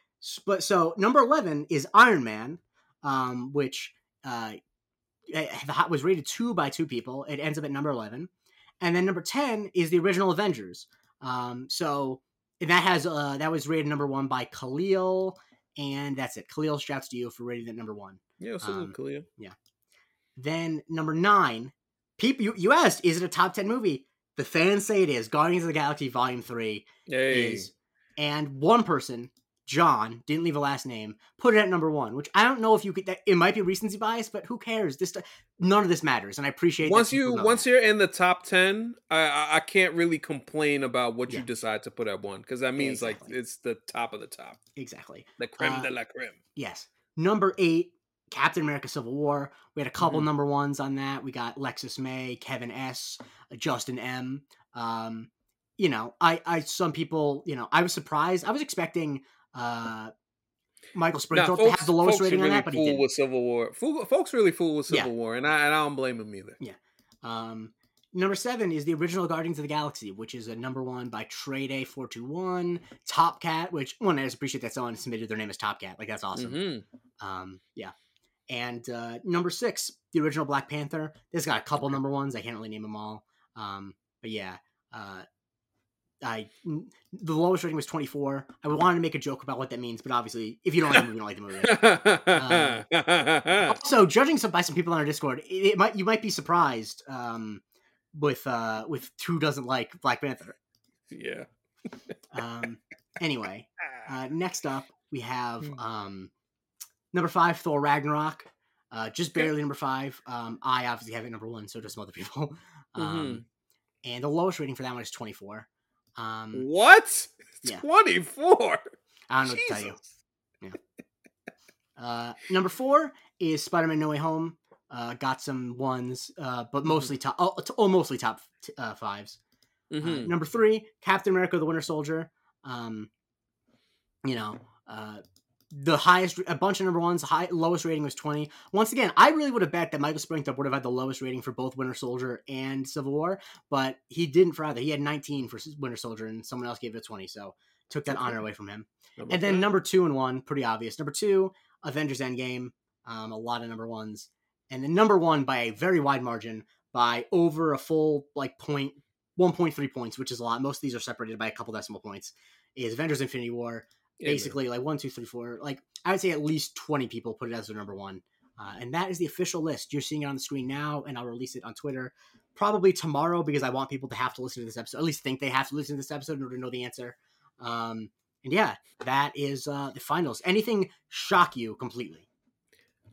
But so number 11 is Iron Man, um, which uh, eh, the was rated 2 by two people. It ends up at number 11. And then number 10 is the original Avengers. Um, so and that has uh, that was rated number 1 by Khalil and that's it. Khalil shouts to you for rating it number 1. Yeah, salute, Um, Khalil. Yeah. Then number nine, people you, you asked, is it a top ten movie? The fans say it is. Guardians of the Galaxy Volume Three Hey, is, and one person, John, didn't leave a last name, put it at number one. Which I don't know if you could. that- It might be recency bias, but who cares? This none of this matters, and I appreciate. that once you once that. you're in the top ten, I I, can't really complain about what you decide to put at one because that means Exactly. like it's the top of the top, exactly the creme Uh, de la creme. yes. Number eight, Captain America: Civil War. We had a couple Mhm. number ones on that. We got Lexus May, Kevin S, Justin M. Um, you know, I, I, some people, you know, I was surprised. I was expecting uh Michael Springfield folks, have the lowest rating on that, but he didn't. with Civil War. Fool, folks really fool with Yeah. Civil War, and I and I don't blame him either. Um, number seven is the original Guardians of the Galaxy, which is a number one by Trade A four two one. Top Cat, which one I just appreciate that someone submitted their name as Top Cat. Like that's awesome. Mhm. Um, yeah. And uh, number six, the original Black Panther. This got a couple number ones. I can't really name them all. Um, but yeah, uh, I the lowest rating was twenty four. I wanted to make a joke about what that means, but obviously, if you don't like the movie, you don't like the movie. <laughs> also, judging some by some people on our Discord, it, it might you might be surprised um, with uh, with who doesn't like Black Panther. yeah. Um, anyway, <laughs> uh, next up we have Hmm. um, number five, Thor Ragnarok. Uh, just barely number five. Um, I obviously have it number one, so does some other people. Um, Mhm. And the lowest rating for that one is 24. Um, what? yeah. Twenty four. I don't know what to tell you. Uh, number four is Spider-Man: No Way Home. Uh, got some ones, uh, Mm-hmm. but mostly top, oh, t- oh, mostly top t- uh, fives. Uh, Mhm. number three, Captain America: The Winter Soldier. Um, you know, uh, the highest, a bunch of number ones. High, lowest rating was twenty. Once again, I really would have bet that Michael Springthorpe would have had the lowest rating for both Winter Soldier and Civil War, but he didn't for either. He had nineteen for Winter Soldier, and someone else gave it twenty. So took that Okay. honor away from him. Number And then number two and one, pretty obvious. Number two, Avengers Endgame. Um, a lot of number ones. And then number one by a very wide margin, by over a full like point, 1.3 points, which is a lot. Most of these are separated by a couple decimal points. Is Avengers Infinity War. Basically, like one, two, three, four. Like I would say at least 20 people put it as their number one. Uh, and that is the official list. You're seeing it on the screen now, and I'll release it on Twitter probably tomorrow because I want people to have to listen to this episode, at least think they have to listen to this episode in order to know the answer. Um, and yeah, that is uh, the finals. Anything shock you completely?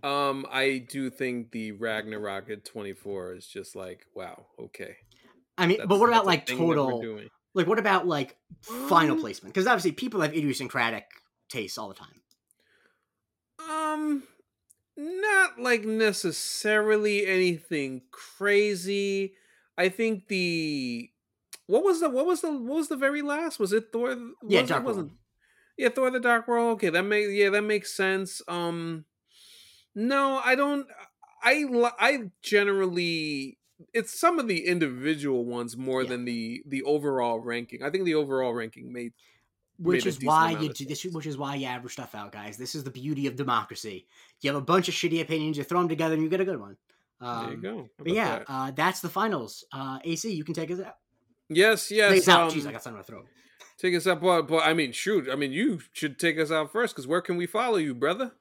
Um, I do think the Ragnarok at 24 is just like, wow, okay. I mean, That's- but what about like thing that we're total? Like, what about like final Um, placement? Because obviously, people have idiosyncratic tastes all the time. Um, not like necessarily anything crazy. I think the what was the what was the what was the very last? Was it Thor? Yeah, Dark it wasn't World. yeah Thor the Dark World. Okay, that makes yeah that makes sense. Um, no, I don't. I I generally it's some of the individual ones more Yeah. than the the overall ranking. I think the overall ranking made which is why you do this. Which is why you average stuff out, guys. This is the beauty of democracy. You have a bunch of shitty opinions, you throw them together, and you get a good one. Um, there you go. But yeah, that? uh, that's the finals. Uh, AC, you can take us out. yes, yes. out. Um, Jeez, I got something in my throat. take us up, but, but I mean, shoot. I mean, you should take us out first because where can we follow you, brother?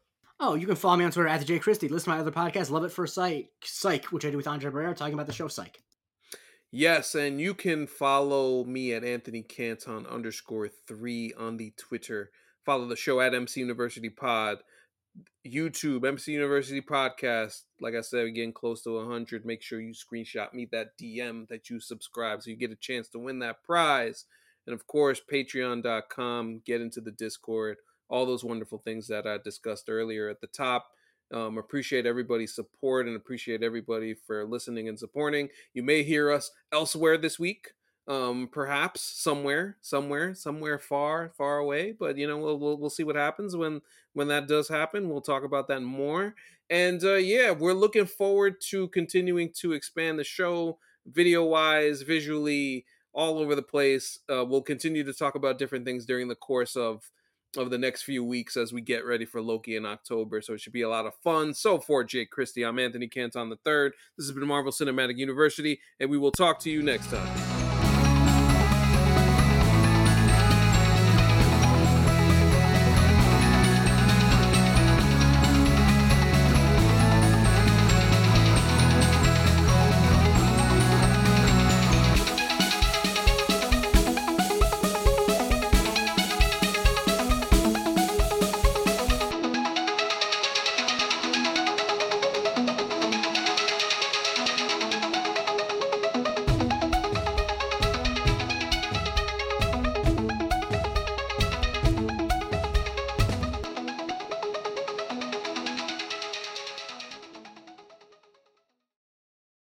Oh, you can follow me on Twitter at the J Christie. Listen to my other podcast, Love It First Sight, Psych, which I do with Andre Barrera, talking about the show Psych. Yes, and you can follow me at Anthony Canton underscore three on the Twitter. Follow the show at MC University Pod, YouTube MC University Podcast. Like I said, getting close to 100. Make sure you screenshot me that DM that you subscribe so you get a chance to win that prize. And of course, Patreon.com. Get into the Discord. All those wonderful things that I discussed earlier at the top. Um, appreciate everybody's support and appreciate everybody for listening and supporting. You may hear us elsewhere this week, um, perhaps somewhere, somewhere, somewhere far, far away. But you know, we'll we'll, we'll see what happens when when that does happen. We'll talk about that more. And uh, yeah, we're looking forward to continuing to expand the show, video wise, visually, all over the place. Uh, we'll continue to talk about different things during the course of of the next few weeks as we get ready for Loki in October. So it should be a lot of fun. So for Jake Christie, I'm Anthony Canton the third. This has been Marvel Cinematic University, and we will talk to you next time.